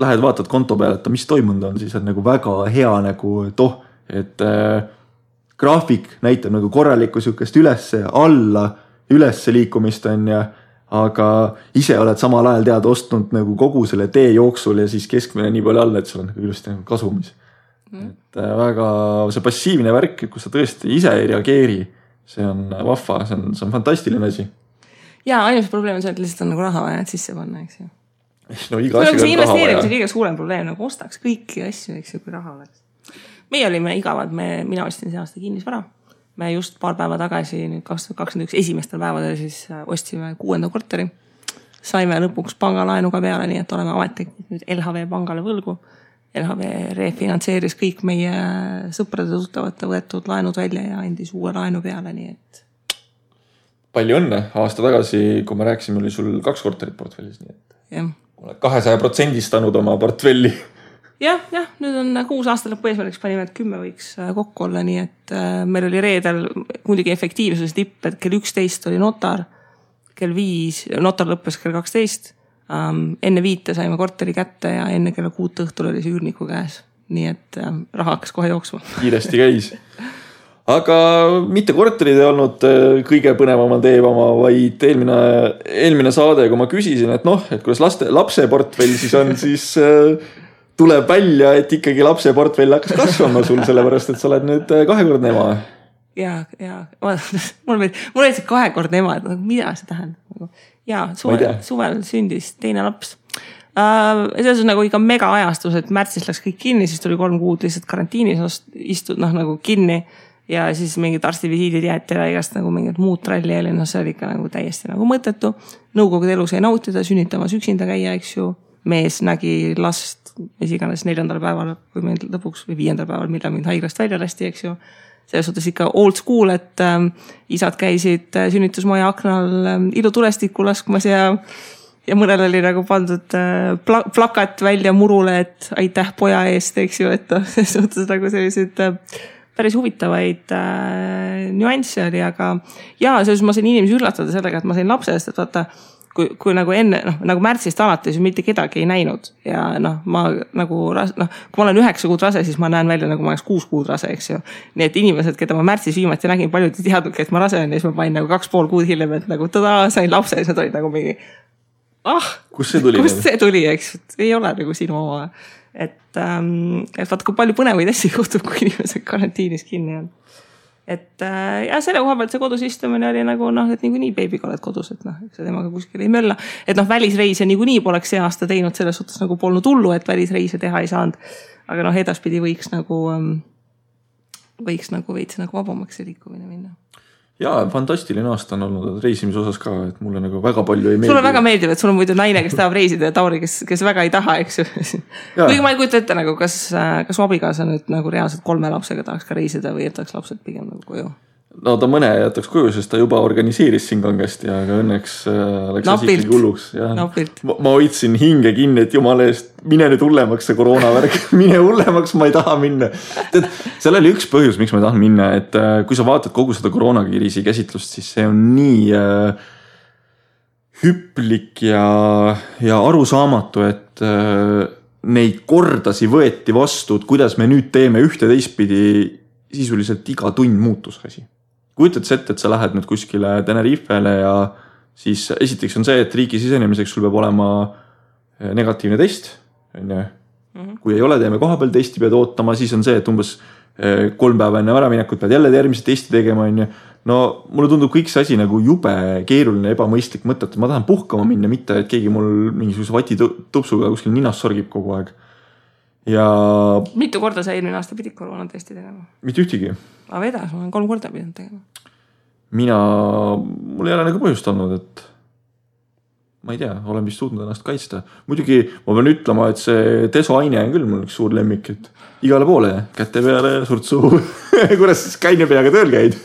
lähed, vaatad konto peale, et mis toimunud on, siis on nagu väga hea nagu, et oh, et äh, graafik näitab nagu korralikku sihukest üles-alla, ülesse liikumist on ju aga ise oled samal ajal tead ostnud nagu kogu selle tee jooksul ja siis keskmine nii palju all, et sul on nagu ilusti nagu kasumis. Et äh, väga see passiivne värk, kus sa tõesti ise ei reageeri, see on vahva, see on, see on fantastiline asi. ja ainus probleem on see, et lihtsalt on nagu raha vaja, sisse panna, eks ju. no iga asi on raha vaja. kõige suurem probleem, nagu ostaks kõiki asju, eks ju, kui raha oleks. meie olime igavad, me, mina ostsin see aasta kinnisvara. me just paar päeva tagasi, nüüd kaks tuhat kakskümmend üks esimestel päevadel siis äh, ostsime kuuenda korteri. saime lõpuks pangalaenu ka peale, nii et oleme ametlikult nüüd LHV pangale võlgu LHV refinantseeris kõik meie sõprade-tuttavate võetud laenud välja ja andis uue laenu peale, nii et. palju õnne, aasta tagasi, kui me rääkisime, oli sul kaks korterit portfellis, nii et. oled kahesaja protsendistanud oma portfelli jah, jah, nüüd on nagu uus aasta lõpu eesmärgiks panime, et kümme võiks äh, kokku olla, nii et äh, meil oli reedel muidugi efektiivsuse tipp, et kell üksteist oli notar. kell viis, notar lõppes kell kaksteist um,. enne viite saime korteri kätte ja enne kella kuut õhtul oli see üürniku käes. nii et um, raha hakkas kohe jooksma. kiiresti käis aga mitte korterid ei olnud äh, kõige põnevam teema, vaid eelmine, eelmine saade, kui ma küsisin, et noh, et kuidas laste, lapse portfell siis on, siis tuleb välja, et ikkagi lapse portfell hakkas kasvama sul, sellepärast et sa oled nüüd äh, kahekordne ema. ja, ja mul meeldib, mulle meeldib see kahekordne ema, et nagu mida see tähendab nagu. Ja suvel, suvel sündis teine laps uh,. selles on nagu ikka megaajastus, et märtsis läks kõik kinni, siis tuli kolm kuud lihtsalt karantiinis istud noh nagu kinni ja siis mingid arstivisiidid jäeti ära, igast nagu mingit muud tralli oli, noh, see oli ikka nagu täiesti nagu mõttetu. nõukogude elu sai nautida, sünnitamas üksinda käia, eks ju. mees nägi last mis iganes neljandal päeval, kui meil lõpuks või viiendal päeval, millal mind haiglast välja lasti, eks ju. Selles suhtes ikka old school, et äh, isad käisid äh, sünnitusmaja aknal äh, ilutulestikku laskmas ja ja mõnel oli nagu pandud äh, pla plakat välja murule, et aitäh poja eest, eks ju, et noh, selles suhtes nagu selliseid äh, päris huvitavaid äh, nüansse oli, aga ja selles ma sain inimesi üllatada sellega, et ma sain lapse eest, et vaata kui, kui nagu enne noh, nagu märtsist alates ju mitte kedagi ei näinud ja noh, ma nagu noh, kui ma olen üheksa kuud rase, siis ma näen välja nagu ma oleks kuus kuud rase, eks ju. nii et inimesed, keda ma märtsis viimati nägin, paljud ei teadnudki, et ma rase olen ja siis ma panin nagu kaks pool kuud hiljem, et nagu tadaa, sain lapse ja siis nad olid nagu mingi. ah, kust see tuli? kust see tuli, eks, ei ole nagu sinu oma. et ähm,, et vaata, kui palju põnevaid asju juhtub, kui inimesed karantiinis kinni on et äh, ja selle koha pealt see kodus istumine oli nagu noh, et niikuinii beebiga oled kodus, et noh, sa temaga kuskil ei mölla. et noh, välisreise niikuinii poleks see aasta teinud, selles suhtes nagu polnud hullu, et välisreise teha ei saanud. aga noh, edaspidi võiks nagu, ähm, võiks nagu veits nagu vabamaks see liikumine minna ja fantastiline aasta on olnud reisimise osas ka, et mulle nagu väga palju ei meeldi. sulle väga meeldib, et sul on muidu naine, kes tahab reisida ja Tauri, kes, kes väga ei taha, eks ju. kuigi ma ei kujuta ette nagu, kas, kas su abikaasa nüüd nagu reaalselt kolme lapsega tahaks ka reisida või jätaks lapsed pigem nagu koju no ta mõne jätaks koju, sest ta juba organiseeris siin kangesti, aga õnneks äh, läks asi ikkagi hulluks. Ma, ma hoidsin hinge kinni, et jumala eest, mine nüüd hullemaks see koroona värk mine hullemaks, ma ei taha minna. tead, seal oli üks põhjus, miks ma ei tahtnud minna, et äh, kui sa vaatad kogu seda koroonakriisi käsitlust, siis see on nii äh, hüplik ja, ja arusaamatu, et äh, neid kordasi võeti vastu, et kuidas me nüüd teeme ühte teistpidi sisuliselt iga tund muutus asi kujutad sa ette, et sa lähed nüüd kuskile Tenerifele ja siis esiteks on see, et riigi sisenemiseks sul peab olema eh, negatiivne test, on ju. Mhm. kui ei ole, teeme kohapeal testi, pead ootama, siis on see, et umbes eh, kolm päeva enne äraminekut pead jälle järgmise testi tegema, on ju. no mulle tundub kõik see asi nagu jube keeruline, ebamõistlik, mõttetu, ma tahan puhkama minna, mitte et keegi mul mingisuguse vatitupsuga kuskil ninas sorgib kogu aeg ja. mitu korda sa eelmine aasta pidid koroonatesti tegema? mitte ühtegi. aga vedas, ma olen kolm korda pidanud tegema. mina, mul ei ole nagu põhjust olnud, et ma ei tea, olen vist suutnud ennast kaitsta. muidugi ma pean ütlema, et see desoaine on küll mul üks suur lemmik, et igale poole, käte peale, surtsu kuidas siis kaine peaga tööl käid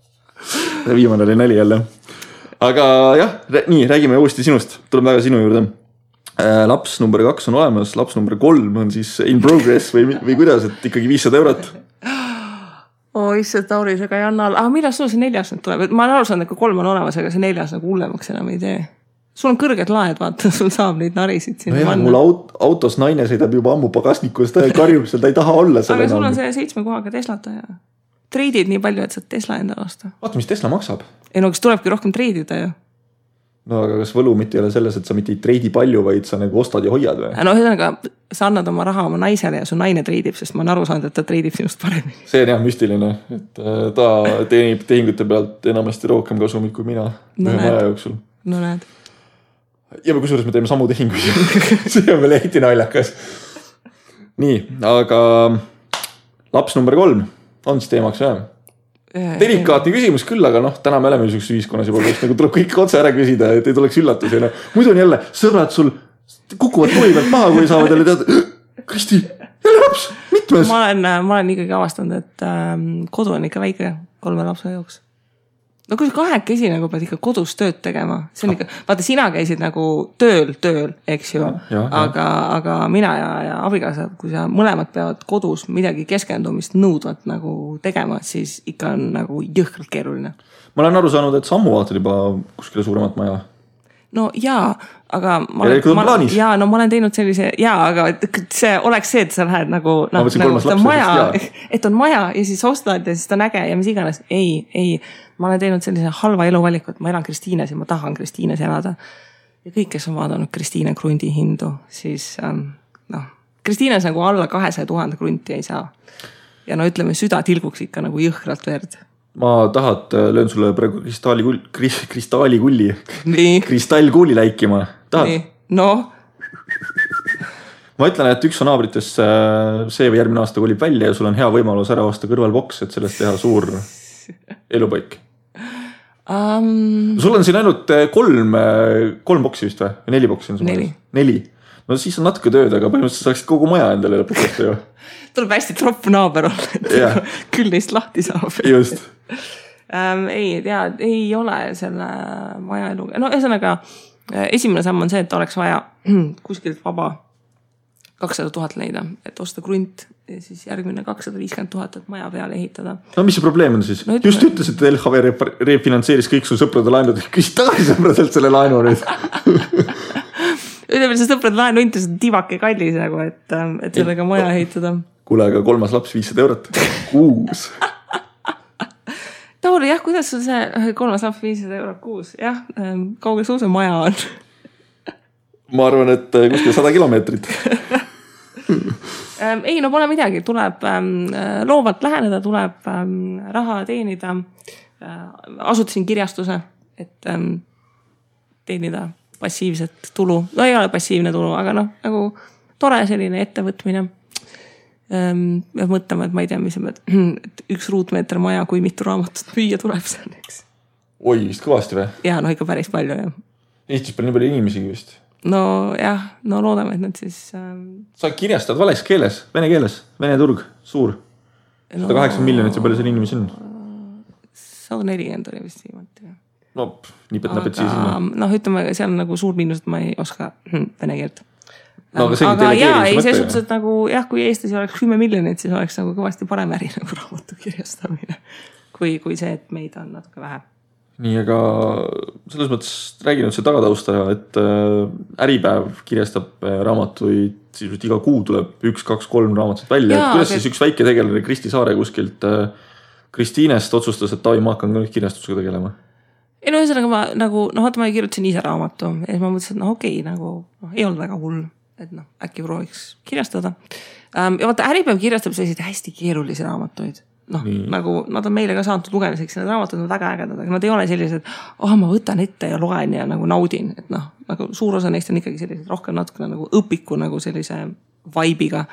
viimane oli nali jälle. aga jah, nii räägime uuesti sinust, tuleme tagasi sinu juurde laps number kaks on olemas, laps number kolm on siis in progress või, või kuidas, et ikkagi viissada eurot? oh issand, Tauri, see ka ei anna alla, aga millal sul see neljas nüüd tuleb, et ma olen aru saanud, et kui kolm on olemas, ega see neljas nagu hullemaks enam ei tee. sul on kõrged laed, vaata, sul saab neid narisid sinna no panna. mul aut-, autos naine sõidab juba ammu pagasnikust, karjub seal, ta ei taha olla seal. aga sul on see seitsme kohaga Teslata ja treidid nii palju, et saad Tesla endale osta. vaata, mis Tesla maksab. ei no kas tulebki rohkem treidida ju no aga kas võlu mitte ei ole selles, et sa mitte ei treidi palju, vaid sa nagu ostad ja hoiad või? no ühesõnaga, sa annad oma raha oma naisele ja su naine treidib, sest ma olen aru saanud, et ta treidib sinust paremini. see on jah müstiline, et äh, ta teenib tehingute pealt enamasti rohkem kasumit kui mina no ühe aja jooksul. no näed. ja kusjuures me teeme samu tehinguid see on veel eriti naljakas. nii, aga laps number kolm on siis teemaks jah delikaatne küsimus küll, aga noh, täna me oleme niisuguses ühiskonnas juba, kus nagu tuleb kõik otse ära küsida, et ei tuleks üllatusi, noh. muidu on jälle sõbrad sul kukuvad tuuli pealt maha, kui saavad jälle teada. Kristi, jälle laps, mitmes? ma olen, ma olen ikkagi avastanud, et ähm, kodu on ikka väike kolme lapse jaoks. No kui sa kahekesi nagu pead ikka kodus tööd tegema, see on ikka, vaata, sina käisid nagu tööl, tööl, eks ju. aga, aga mina ja, ja abikaasa, kui sa mõlemad peavad kodus midagi keskendumist nõudvat nagu tegema, siis ikka on nagu jõhkralt keeruline. ma olen aru saanud, et Sammu vaatad juba kuskile suuremat maja. No jaa, aga Järelikult on plaanis. jaa, no ma olen teinud sellise jaa, aga see oleks see, et sa lähed nagu noh, nagu et on maja et on maja ja siis ostad ja siis ta on äge ja mis iganes. ei, ei, ma olen teinud sellise halva eluvaliku, et ma elan Kristiines ja ma tahan Kristiines elada. ja kõik, kes on vaadanud Kristiine krundi hindu, siis ähm, noh, Kristiines nagu alla kahesaja tuhande krunti ei saa. ja no ütleme, süda tilguks ikka nagu jõhkralt verd. Ma tahad, löön sulle praegu kristalli, kristallikulli, nii, kristallkuuli läikima. tahad? noh ma ütlen, et üks su naabritest äh, see või järgmine aasta kolib välja ja sul on hea võimalus ära osta kõrvalboks, et sellest teha suur elupaik. um,. sul on siin ainult äh, kolm, kolm boksi vist või? neli boksi on sul Neli. neli. No siis on natuke tööd, aga põhimõtteliselt saaksid kogu maja endale lõpuks osta ju. tuleb hästi tropp naaber olla, et Jah. küll neist lahti saab just. ähm,. ei tea, ei ole selle maja elu, no ühesõnaga äh, esimene samm on see, et oleks vaja kuskilt vaba kakssada tuhat leida, et osta krunt ja siis järgmine kakssada viiskümmend tuhat, et maja peale ehitada. no mis see probleem on siis No just ütlesid, et LHV refinantseeris kõik su sõprade laenud, küsi tagasi sõpradelt selle laenu nüüd. ütleme, see sõprade laenuintress on tivake kallis nagu, et, et sellega maja ehitada. kuule, aga kolmas laps viissada eurot kuus. Tauri, jah, kuidas sul see kolmas laps viissada eurot kuus, jah, kaugel sul see maja on? ma arvan, et äh, kuskil sada kilomeetrit. Ähm, ei no pole midagi, tuleb ähm, äh, loovalt läheneda, tuleb ähm, raha teenida äh,. asutasin kirjastuse, et ähm, teenida passiivset tulu, no ei ole passiivne tulu, aga noh, nagu tore selline ettevõtmine ähm,. peab mõtlema, et ma ei tea, mis, et üks ruutmeeter maja, kui mitu raamatut müüa tuleb seal, eks. oi, vist kõvasti või? ja no ikka päris palju jah. Eestis pole nii palju inimesigi vist. nojah, no loodame, et nad siis ähm,. sa kirjastad vales keeles, vene keeles, vene turg, suur. sada kaheksakümmend miljonit või palju seal inimesi on? sada nelikümmend oli vist viimati jah no pff, nipet-näpet siia sinna. aga noh, ütleme seal on nagu suur miinus, et ma ei oska vene keelt. No aga see jaa, delegeerimise ei mõte selles suhtes, et nagu jah, kui Eestis oleks kümme miljonit, siis oleks nagu kõvasti parem äri nagu raamatu kirjastamine. kui, kui see, et meid on natuke vähe. nii, aga selles mõttes räägi nüüd see tagatausta, et äh, Äripäev kirjastab äh, raamatuid, sisuliselt iga kuu tuleb üks-kaks-kolm raamatut välja, et kuidas aga- siis üks väike tegelane Kristi Saare kuskilt äh, Kristiinest otsustas, et davai, ma hakkan ka nüüd kirjastusega tegelema. Ei no ühesõnaga ma nagu noh, vaata ma kirjutasin ise raamatu ja siis ma mõtlesin, et noh, okei okay,, nagu noh, ei olnud väga hull, et noh, äkki prooviks kirjastada ähm,. ja vaata Äripäev kirjastab selliseid hästi keerulisi raamatuid noh, nagu nad on meile ka saanud lugemiseks ja need raamatud on väga ägedad, aga nad ei ole sellised, oh ma võtan ette ja loen ja nagu naudin, et noh, nagu suur osa neist on ikkagi sellised rohkem natukene nagu õpiku nagu sellise vibe'iga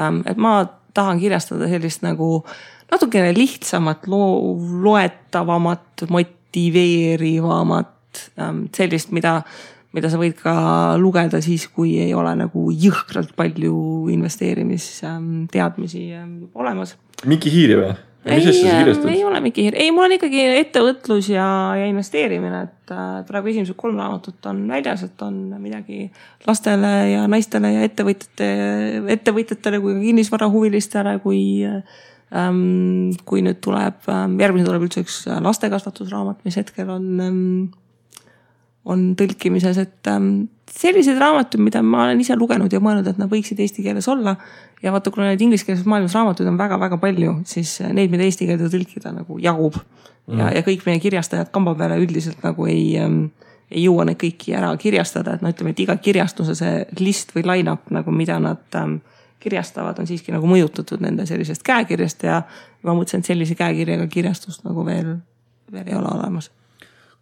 ähm,. et ma tahan kirjastada sellist nagu natukene lihtsamat, loetavamat, motiveerivamat ähm,, sellist, mida, mida sa võid ka lugeda siis, kui ei ole nagu jõhkralt palju investeerimisteadmisi ähm, olemas Miki Hiiri või? asja sa ei ole mingi, ei mul on ikkagi ettevõtlus ja, ja investeerimine, et äh, praegu esimesed kolm raamatut on väljas, et on midagi lastele ja naistele ja ettevõtjate, ettevõtjatele kui ka kinnisvarahuvilistele, kui ähm,. Kui nüüd tuleb ähm,, järgmine tuleb üldse üks lastekasvatusraamat, mis hetkel on ähm, on tõlkimises, et selliseid raamatuid, mida ma olen ise lugenud ja mõelnud, et nad võiksid eesti keeles olla. ja vaata, kuna neid ingliskeelses maailmas raamatuid on väga-väga palju, siis äh, neid, mida eesti keelde tõlkida nagu jagub mm.. ja, ja kõik meie kirjastajad kamba peale üldiselt nagu ei ähm,, ei jõua neid kõiki ära kirjastada, et no ütleme, et iga kirjastuse see list või line-up nagu, mida nad ähm, kirjastavad, on siiski nagu mõjutatud nende sellisest käekirjast ja ma mõtlesin, et sellise käekirjaga kirjastust nagu veel, veel ei ole olemas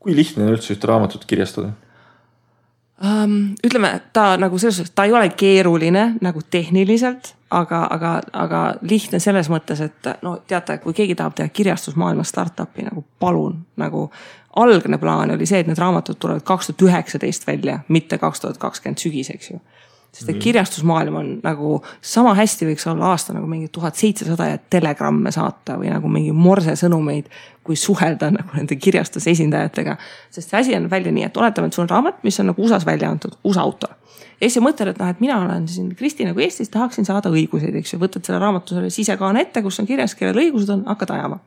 kui lihtne on üldse ühte raamatut kirjastada? um,. ütleme, ta nagu selles suhtes, ta ei ole keeruline nagu tehniliselt, aga, aga, aga lihtne selles mõttes, et no teate, kui keegi tahab teha kirjastusmaailmas startup'i nagu palun, nagu algne plaan oli see, et need raamatud tulevad kaks tuhat üheksateist välja, mitte kaks tuhat kakskümmend sügis, eks ju sest et kirjastusmaailm on nagu sama hästi võiks olla aasta nagu mingi tuhat seitsesada ja telegramme saata või nagu mingi morsesõnumeid, kui suhelda nagu nende kirjastuse esindajatega. sest see asi on välja nii, et oletame, et sul on raamat, mis on nagu USA-s välja antud, USA autor. ja siis sa mõtled, et noh, et mina olen siin Kristi nagu Eestis, tahaksin saada õiguseid, eks ju, võtad selle raamatu selle sisekaane ette, kus on kirjas, kellel õigused on, hakkad ajama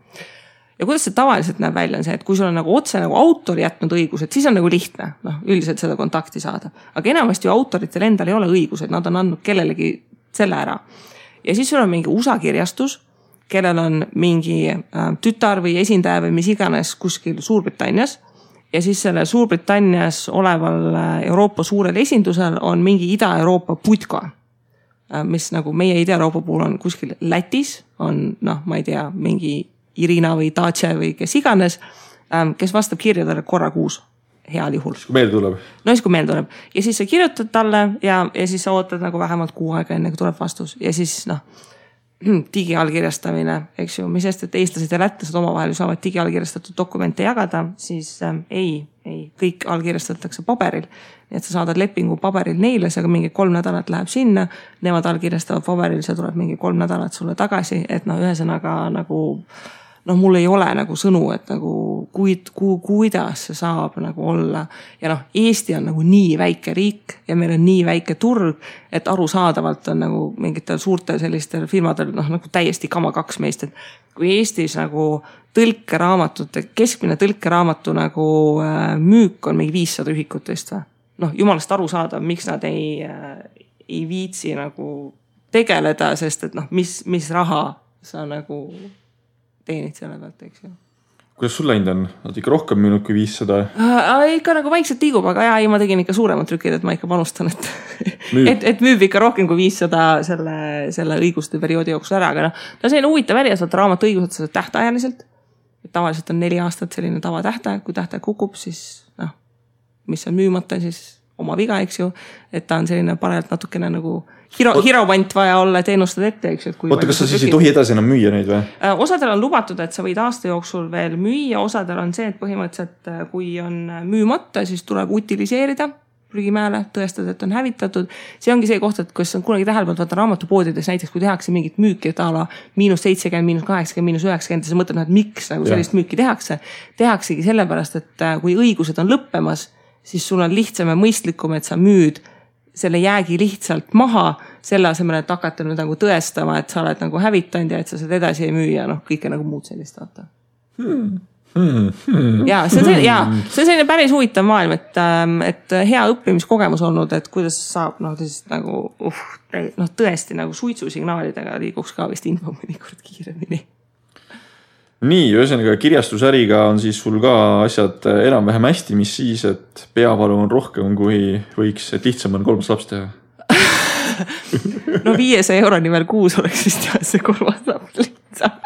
ja kuidas see tavaliselt näeb välja, on see, et kui sul on nagu otse nagu autor jätnud õigused, siis on nagu lihtne, noh, üldiselt seda kontakti saada. aga enamasti ju autoritel endal ei ole õigused, nad on andnud kellelegi selle ära. ja siis sul on mingi USA kirjastus, kellel on mingi äh, tütar või esindaja või mis iganes kuskil Suurbritannias. ja siis sellel Suurbritannias oleval äh, Euroopa suurel esindusel on mingi Ida-Euroopa putka äh, mis nagu meie Ida-Euroopa puhul on kuskil Lätis, on noh, ma ei tea, mingi Irina või Dacia või kes iganes, ähm, kes vastab kirjadele korra kuus heal juhul. kui meelde tuleb. no siis, kui meelde tuleb ja siis sa kirjutad talle ja, ja siis sa ootad nagu vähemalt kuu aega, enne kui tuleb vastus ja siis noh digiallkirjastamine, eks ju, mis sest, et eestlased ja lätlased omavahel ju saavad digiallkirjastatud dokumente jagada, siis ähm, ei, ei, kõik allkirjastatakse paberil. nii et sa saadad lepingu paberil neile, see mingi kolm nädalat läheb sinna, nemad allkirjastavad paberil, see tuleb mingi kolm nädalat sulle tagasi, et noh, ühesõnaga nagu noh, mul ei ole nagu sõnu, et nagu kuid, ku, kuidas see saab nagu olla. ja noh, Eesti on nagu nii väike riik ja meil on nii väike turg, et arusaadavalt on nagu mingitel suurtel sellistel firmadel noh, nagu täiesti kama kaks meist, et kui Eestis nagu tõlkeraamatute, keskmine tõlkeraamatu nagu äh, müük on mingi viissada ühikut vist või? noh, jumalast arusaadav, miks nad ei äh,, ei viitsi nagu tegeleda, sest et noh, mis, mis raha sa nagu teenid selle pealt, eks ju kuidas sul läinud on, oled ikka rohkem müünud kui viissada äh,? ikka nagu vaikselt liigub, aga ja ei, ma tegin ikka suuremad trükid, et ma ikka panustan, et et, et müüb ikka rohkem kui viissada selle, selle õiguste perioodi jooksul ära, aga noh. no selline huvitav äri, saad raamatu õigused, tähtajaliselt. tavaliselt on neli aastat selline tavatähtaeg, kui tähtaeg kukub, siis noh, mis on müümata, siis oma viga, eks ju. et ta on selline parajalt natukene nagu hiro, hiromant vaja olla, et ennustad ette, eks ju. oota, kas sa siis ei tohi edasi enam müüa neid või? Äh, osadel on lubatud, et sa võid aasta jooksul veel müüa, osadel on see, et põhimõtteliselt äh, kui on müümata, siis tuleb utiliseerida prügimäele, tõestada, et on hävitatud. see ongi see koht, et kas on kunagi tähele pannud, vaata raamatupoodides näiteks, kui tehakse mingit müüki, et a la miinus seitsekümmend, miinus kaheksakümmend, miinus üheksakümmend sa mõtled, et miks nagu sellist ja. müüki tehakse. tehaksegi sellepärast, et äh, kui õigused on lõppemas siis sul on lihtsam ja mõistlikum, et sa müüd selle jäägi lihtsalt maha, selle asemel, et hakata nüüd nagu tõestama, et sa oled nagu hävitanud ja et sa seda edasi ei müü ja noh, kõike nagu muud sellist vaata. Hmm.. Hmm, hmm, ja see on see ja see on selline päris huvitav maailm, et, ähm, et hea õppimiskogemus olnud, et kuidas saab noh, siis nagu uh, noh, tõesti nagu suitsusignaalidega liiguks ka vist info mõnikord kiiremini nii, ühesõnaga kirjastusäriga on siis sul ka asjad enam-vähem hästi, mis siis, et peavalu on rohkem, kui võiks, et lihtsam on kolmas laps teha no viiesaja euroni veel kuus oleks vist jah, see kolmas laps lihtsam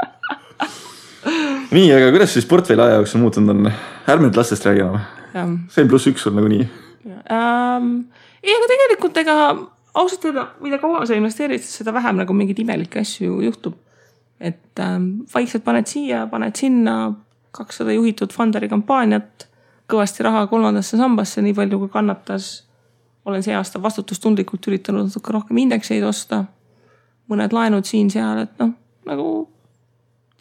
nii, aga kuidas siis portfelli aja jooksul muutunud on? ärme nüüd lastest räägi enam. see on pluss üks sul nagunii um,. ei, aga tegelikult ega ausalt öelda, mida kauem sa investeerid, seda vähem nagu mingeid imelikke asju juhtub et ähm, vaikselt paned siia, paned sinna kakssada juhitud Funderi kampaaniat, kõvasti raha kolmandasse sambasse, nii palju kui kannatas. olen see aasta vastutustundlikult üritanud natuke rohkem indekseid osta. mõned laenud siin-seal, et noh, nagu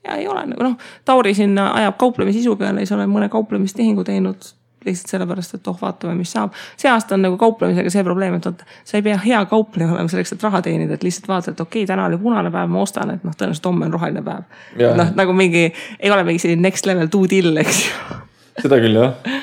ja ei ole nagu noh, Tauri sinna ajab kauplemisisu peale, siis olen mõne kauplemistehingu teinud lihtsalt sellepärast, et oh, vaatame, mis saab. see aasta on nagu kauplemisega see probleem, et vot sa ei pea hea kaupleja olema selleks, et raha teenida, et lihtsalt vaatad, et okei okay,, täna oli punane päev, ma ostan, et noh, tõenäoliselt homme on roheline päev. noh, nagu mingi, ei ole mingi selline next level due deal, eks ju. seda küll, jah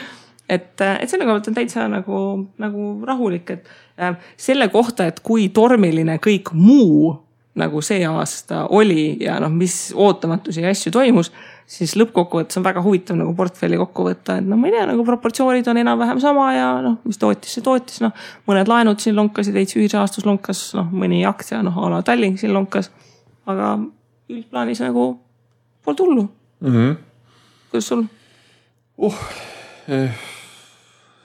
et, et selle koha pealt on täitsa nagu, nagu rahulik, et äh, selle kohta, et kui tormiline kõik muu nagu see aasta oli ja noh, mis ootamatusi ja asju toimus siis lõppkokkuvõttes on väga huvitav nagu portfelli kokku võtta, et noh, ma ei tea, nagu proportsioonid on enam-vähem sama ja noh, mis tootis, see tootis, noh. mõned laenud siin lonkasid, veits ühisrahastus lonkas, noh mõni aktsia, noh a la Tallink siin lonkas. aga üldplaanis nagu polnud hullu mm. -hmm. kuidas sul? uh eh,,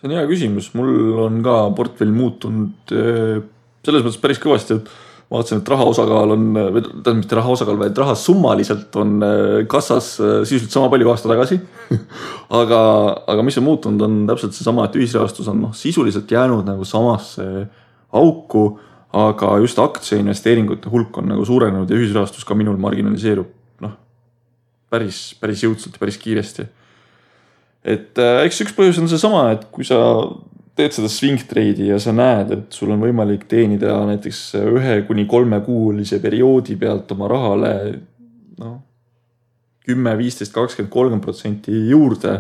see on hea küsimus, mul on ka portfell muutunud eh, selles mõttes päris kõvasti, et vaatasin, et raha osakaal on, tähendab mitte raha osakaal, vaid raha summaliselt on äh, kassas äh, sisuliselt sama palju kui aasta tagasi aga, aga mis on muutunud, on täpselt seesama, et ühisrahastus on noh, sisuliselt jäänud nagu samasse auku aga just aktsiainvesteeringute hulk on nagu suurenenud ja ühisrahastus ka minul marginaliseerub noh, päris, päris jõudsalt ja päris kiiresti. et äh, eks üks põhjus on seesama, et kui sa teed seda swing trade'i ja sa näed, et sul on võimalik teenida näiteks ühe kuni kolmekuulise perioodi pealt oma rahale noh, kümme, viisteist, kakskümmend, kolmkümmend protsenti juurde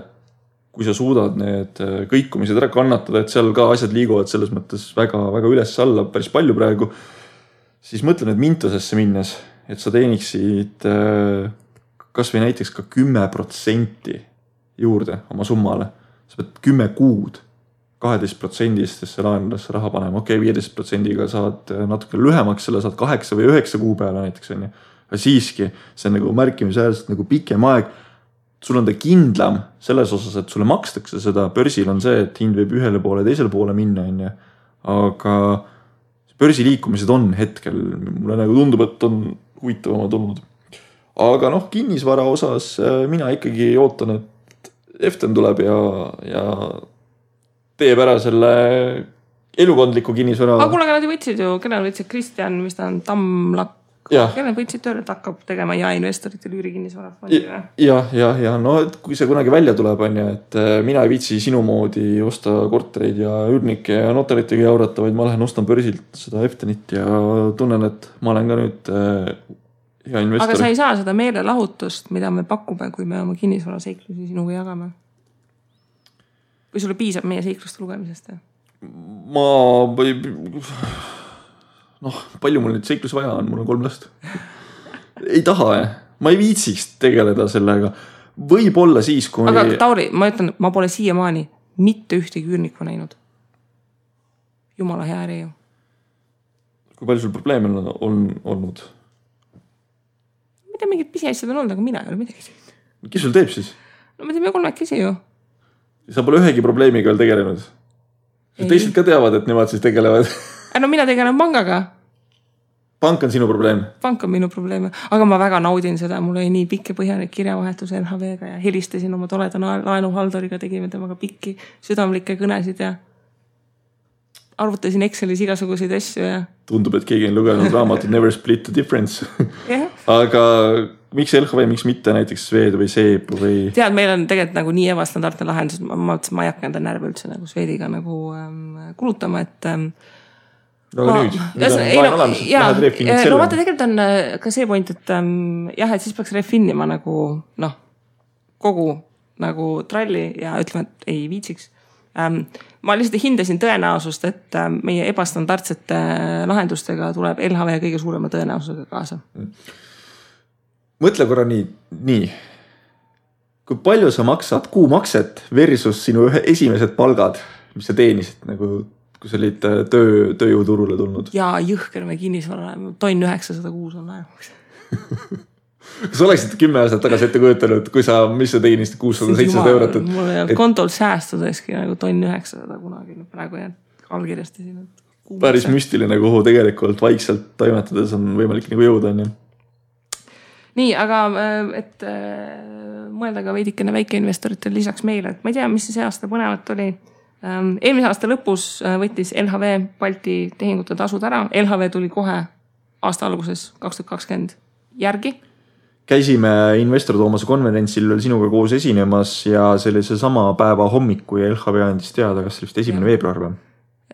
kui sa suudad need äh, kõikumised ära kannatada, et seal ka asjad liiguvad selles mõttes väga-väga üles-alla päris palju praegu. siis mõtle nüüd Mintosesse minnes, et sa teeniksid äh, kasvõi näiteks ka kümme protsenti juurde oma summale. sa pead kümme kuud kaheteist protsendistesse laenudesse raha panema, okei okay,, viieteist protsendiga saad äh, natuke lühemaks, selle saad kaheksa või üheksa kuu peale näiteks on ju. aga siiski, see on nagu märkimisväärselt nagu pikem aeg sul on ta kindlam selles osas, et sulle makstakse seda, börsil on see, et hind võib ühele poole, teisele poole minna, on ju. aga börsi liikumised on hetkel, mulle nagu tundub, et on huvitavamad olnud. aga noh, kinnisvara osas äh, mina ikkagi ootan, et Eften tuleb ja, ja teeb ära selle elukondliku kinnisvara. aga kuule, aga nad ju võtsid ju, kellele võtsid Kristjan, mis ta on, Tammlak kellel võtsid tööle, et hakkab tegema jaeinvestoritele üürikinnisvarafondi või? jah, jah, ja no et kui see kunagi välja tuleb, on ju, et äh, mina ei viitsi sinu moodi osta kortereid ja üürnikke ja notaritega jaurata, vaid ma lähen ostan börsilt seda Eftenit ja tunnen, et ma olen ka nüüd äh, hea investor. aga sa ei saa seda meelelahutust, mida me pakume, kui me oma kinnisvaraseiklusi sinuga jagame? Või sulle piisab meie seikluste lugemisest? ma noh, palju mul neid seiklusi vaja on, mul on kolm last. ei taha, ma ei viitsiks tegeleda sellega. võib-olla siis, kui. aga Tauri, ma ütlen, ma pole siiamaani mitte ühtegi üürnikku näinud. jumala hea äri ju. kui palju sul probleeme on, on olnud? ma ei tea, mingid pisiasjad on olnud, aga mina ei ole midagi teinud. kes sul teeb siis? no me teeme kolmekesi ju. Sa pole ühegi probleemiga veel tegelenud? teised ka teavad, et nemad siis tegelevad no mina tegelen pangaga. pank on sinu probleem? pank on minu probleem, aga ma väga naudin seda, mul oli nii pikk ja põhjalik kirjavahetus LHV-ga ja helistasin oma toleda laenuhalduriga, tegime temaga pikki südamlikke kõnesid ja arvutasin Excelis igasuguseid asju ja. tundub, et keegi on lugenud raamatut Never split the difference aga miks LHV, miks mitte näiteks Swed või Seep või? tead, meil on tegelikult nagu nii ebastandardne lahendus, ma mõtlesin, ma ei hakka enda närve üldse nagu Swediga nagu ähm, kulutama, et ähm, no aga nüüd, nüüd on laen no, olemas, lähed refinid selle. no vaata, tegelikult on äh, ka see point, et ähm, jah, et siis peaks refinima nagu noh, kogu nagu tralli ja ütlema, et ei viitsiks ähm,. ma lihtsalt hindasin tõenäosust, et ähm, meie ebastandardsete äh, lahendustega tuleb LHV kõige suurema tõenäosusega kaasa. Mõtle korra nii, nii. kui palju sa maksad kuumakset versus sinu ühe esimesed palgad, mis sa teenisid nagu kui sa olid äh, töö, tööjõuturule tulnud. ja jõhker me kinnisvara, tonn üheksasada kuus on laenuks kas oleksid kümme aastat tagasi ette kujutanud, kui sa, mis sa teenisid kuussada, seitsesada eurot, mul ei olnud et... kontol säästudeski nagu tonn üheksasada kunagi, praegu jah, allkirjastasin. päris müstiline, kuhu tegelikult vaikselt toimetades on võimalik nagu jõuda, on ju. Nii, aga äh, et äh, mõelda ka veidikene väikeinvestoritele lisaks meile, et ma ei tea, mis see aasta põnevat oli Ehm, eelmise aasta lõpus äh, võttis LHV Balti tehingute tasud ära, LHV tuli kohe aasta alguses, kaks tuhat kakskümmend järgi. käisime investor Toomase konverentsil veel sinuga koos esinemas ja see oli seesama päeva hommik, kui LHV andis teada, kas see vist esimene veebruar või?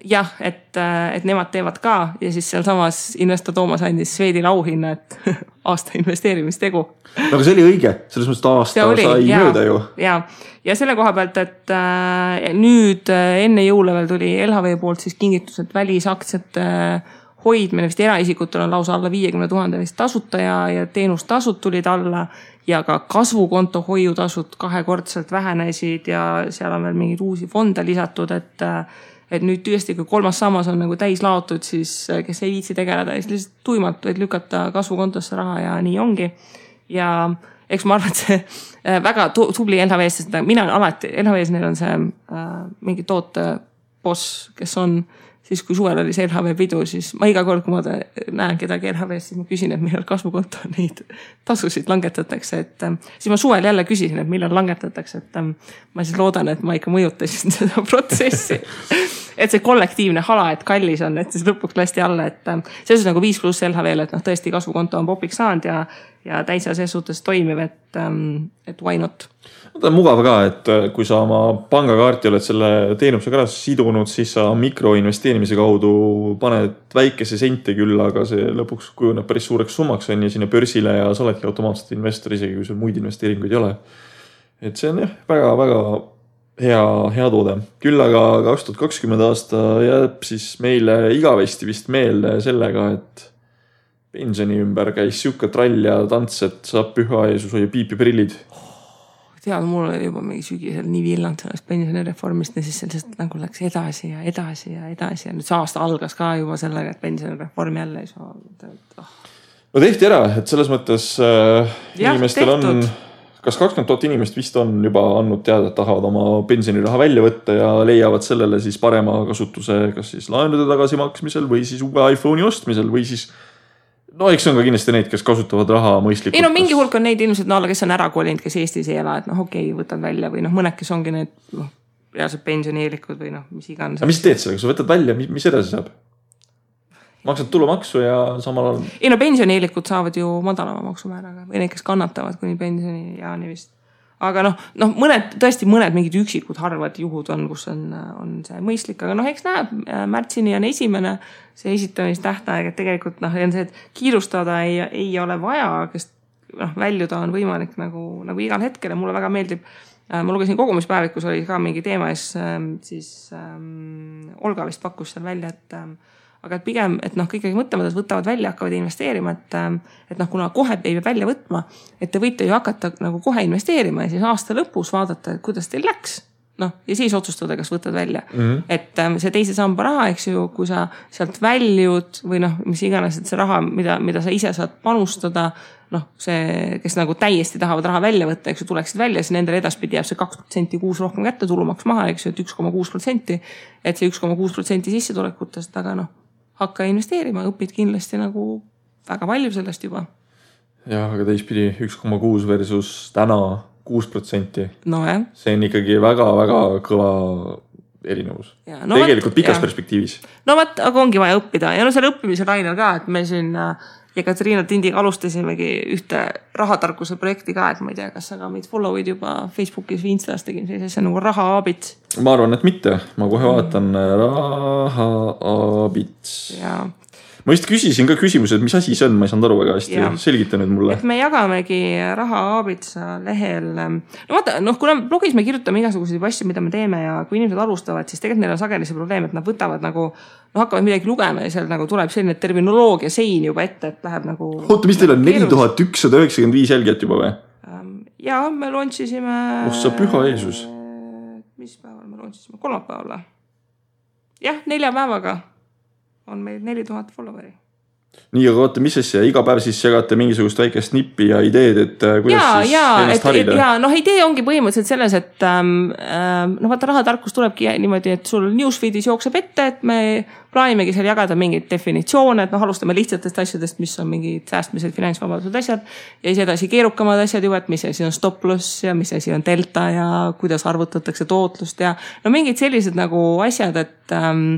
Jah, et, äh, et nemad teevad ka ja siis sealsamas investor Toomas andis Swedile auhinna, et aasta investeerimistegu. no aga see oli õige, selles mõttes, et aasta oli, sai ja, mööda ju. ja, ja selle koha pealt, et äh, nüüd äh, enne jõule veel tuli LHV poolt siis kingitus, et välisaktsiate äh, hoidmine vist eraisikutel on lausa alla viiekümne tuhande vist tasuta ja, ja teenustasud tulid alla ja ka kasvukonto hoiutasud kahekordselt vähenesid ja seal on veel mingeid uusi fonde lisatud, et äh, et nüüd tõesti, kui kolmas sammas on nagu täis laotud, siis äh, kes ei viitsi tegeleda, siis lihtsalt tuimalt võid lükata kasvukontosse raha ja nii ongi. ja eks ma arvan, et see äh, väga tubli LHV-s, sest mina alati, LHV-s neil on see äh, mingi tooteboss, kes on siis kui suvel oli see LHV pidu, siis ma iga kord, kui ma näen kedagi LHV-s, siis ma küsin, et millal kasvukonto neid tasusid langetatakse, et äh, siis ma suvel jälle küsisin, et millal langetatakse, et ma siis loodan, et ma ikka mõjutasin seda protsessi et see kollektiivne hala, et kallis on, et siis lõpuks lasti alla, et ähm, selles nagu viis pluss LHV-l, et noh, tõesti kasvukonto on popiks saanud ja, ja täitsa ses suhtes toimiv, et, ähm, et why not ta on mugav ka, et äh, kui sa oma pangakaarti oled selle teenusega ära sidunud, siis sa mikroinvesteerimise kaudu paned väikese sente küll, aga see lõpuks kujuneb päris suureks summaks on ju sinna börsile ja sa oledki automaatselt investor, isegi kui sul muid investeeringuid ei ole. et see on jah, väga-väga hea, hea toode. küll aga kaks tuhat kakskümmend aasta jääb siis meile igavesti vist meelde sellega, et pensioni ümber käis sihuke trall ja tants, et saab püha Jeesus hoia piipiprillid tead, mul oli juba mingi sügisel nii villand sellest pensionireformist ja siis lihtsalt nagu läks edasi ja edasi ja edasi ja nüüd see aasta algas ka juba sellega, et pensionireform jälle ei saa oh.. no tehti ära, et selles mõttes äh, ja, inimestel tehtud. on, kas kakskümmend tuhat inimest vist on juba andnud teada, et tahavad oma pensioniraha välja võtta ja leiavad sellele siis parema kasutuse, kas siis laenude tagasimaksmisel või siis uue iPhone'i ostmisel või siis no eks on ka kindlasti neid, kes kasutavad raha mõistlikult. ei no mingi hulk on neid ilmselt, no alla, kes on ära kolinud, kes Eestis ei ela, et noh, okei okay,, võtad välja või noh, mõned, kes ongi need noh, reaalsed pensionieelikud või noh, mis iganes. aga mis sa teed sellega, sa võtad välja, mis edasi saab? Maksad tulumaksu ja samal ajal. ei no pensionieelikud saavad ju madalama maksumääraga või need, kes kannatavad kuni pensionieani vist aga noh, noh, mõned tõesti mõned mingid üksikud harvad juhud on, kus on, on see mõistlik, aga noh, eks näeb, märtsini on esimene see esitamistähtaeg, et tegelikult noh, on see, et kiirustada ei, ei ole vaja, kes noh, väljuda on võimalik nagu, nagu igal hetkel ja mulle väga meeldib äh, ma lugesin kogumispäevikus oli ka mingi teema ja siis, ähm, siis ähm, Olga vist pakkus seal välja, et ähm, aga et pigem, et noh, ikkagi mõtlemata võtavad välja, hakkavad investeerima, et, ähm, et noh, kuna kohe ei pea välja võtma, et te võite ju hakata nagu kohe investeerima ja siis aasta lõpus vaadata, et kuidas teil läks noh, ja siis otsustada, kas võtad välja mm. -hmm. et ähm, see teise samba raha, eks ju, kui sa sealt väljud või noh, mis iganes, et see raha, mida, mida sa ise saad panustada. noh, see, kes nagu täiesti tahavad raha välja võtta, eks ju, tuleksid välja, siis nendele edaspidi jääb see kaks protsenti kuus rohkem kätte, tulumaks maha, eks ju, et üks koma kuus protsenti. et see üks koma kuus protsenti sissetulekutest, aga noh hakka investeerima, õpid kindlasti nagu väga palju sellest juba. jah, aga teistpidi üks koma kuus versus täna kuus protsenti. nojah. see on ikkagi väga-väga kõva erinevus. No tegelikult pikas ja. perspektiivis. no vot, aga ongi vaja õppida ja no selle õppimise lainel ka, et me siin äh, Ekaterina Tindiga alustasimegi ühte rahatarkuse projekti ka, et ma ei tea, kas sa ka meid follow'id juba Facebookis või Instas tegime sellise asja nagu rahaabits. ma arvan, et mitte, ma kohe vaatan mm. rahaabits. jaa ma just küsisin ka küsimuse, et mis asi see on, ma ei saanud aru väga hästi, selgita nüüd mulle. et me jagamegi raha Aabitsa lehel. no vaata, noh, kuna blogis me kirjutame igasuguseid asju, mida me teeme ja kui inimesed alustavad, siis tegelikult neil on sageli see probleem, et nad võtavad nagu. noh, hakkavad midagi lugema ja seal nagu tuleb selline terminoloogia sein juba ette, et läheb nagu. oota, mis teil on neli tuhat ükssada üheksakümmend viis jälgijat juba või? Ähm, ja me launch isime. oh sa püha Jeesus. mis päeval me launch isime, kolmapäeval või? jah, nelja päevaga on meil neli tuhat follower'i nii, aga oota, mis asja, iga päev siis jagate mingisugust väikest nippi ja ideed, et äh, kuidas ja, siis ja, ennast harida? ja noh, idee ongi põhimõtteliselt selles, et ähm, ähm, noh, vaata rahatarkus tulebki niimoodi, et sul newsfeed'is jookseb ette, et me plaanimegi seal jagada mingeid definitsioone, et noh, alustame lihtsatest asjadest, mis on mingid säästmised, finantsvabadused, asjad. ja siis edasi keerukamad asjad juba, et mis asi on stop loss ja mis asi on delta ja kuidas arvutatakse tootlust ja no mingid sellised nagu asjad, et Ähm,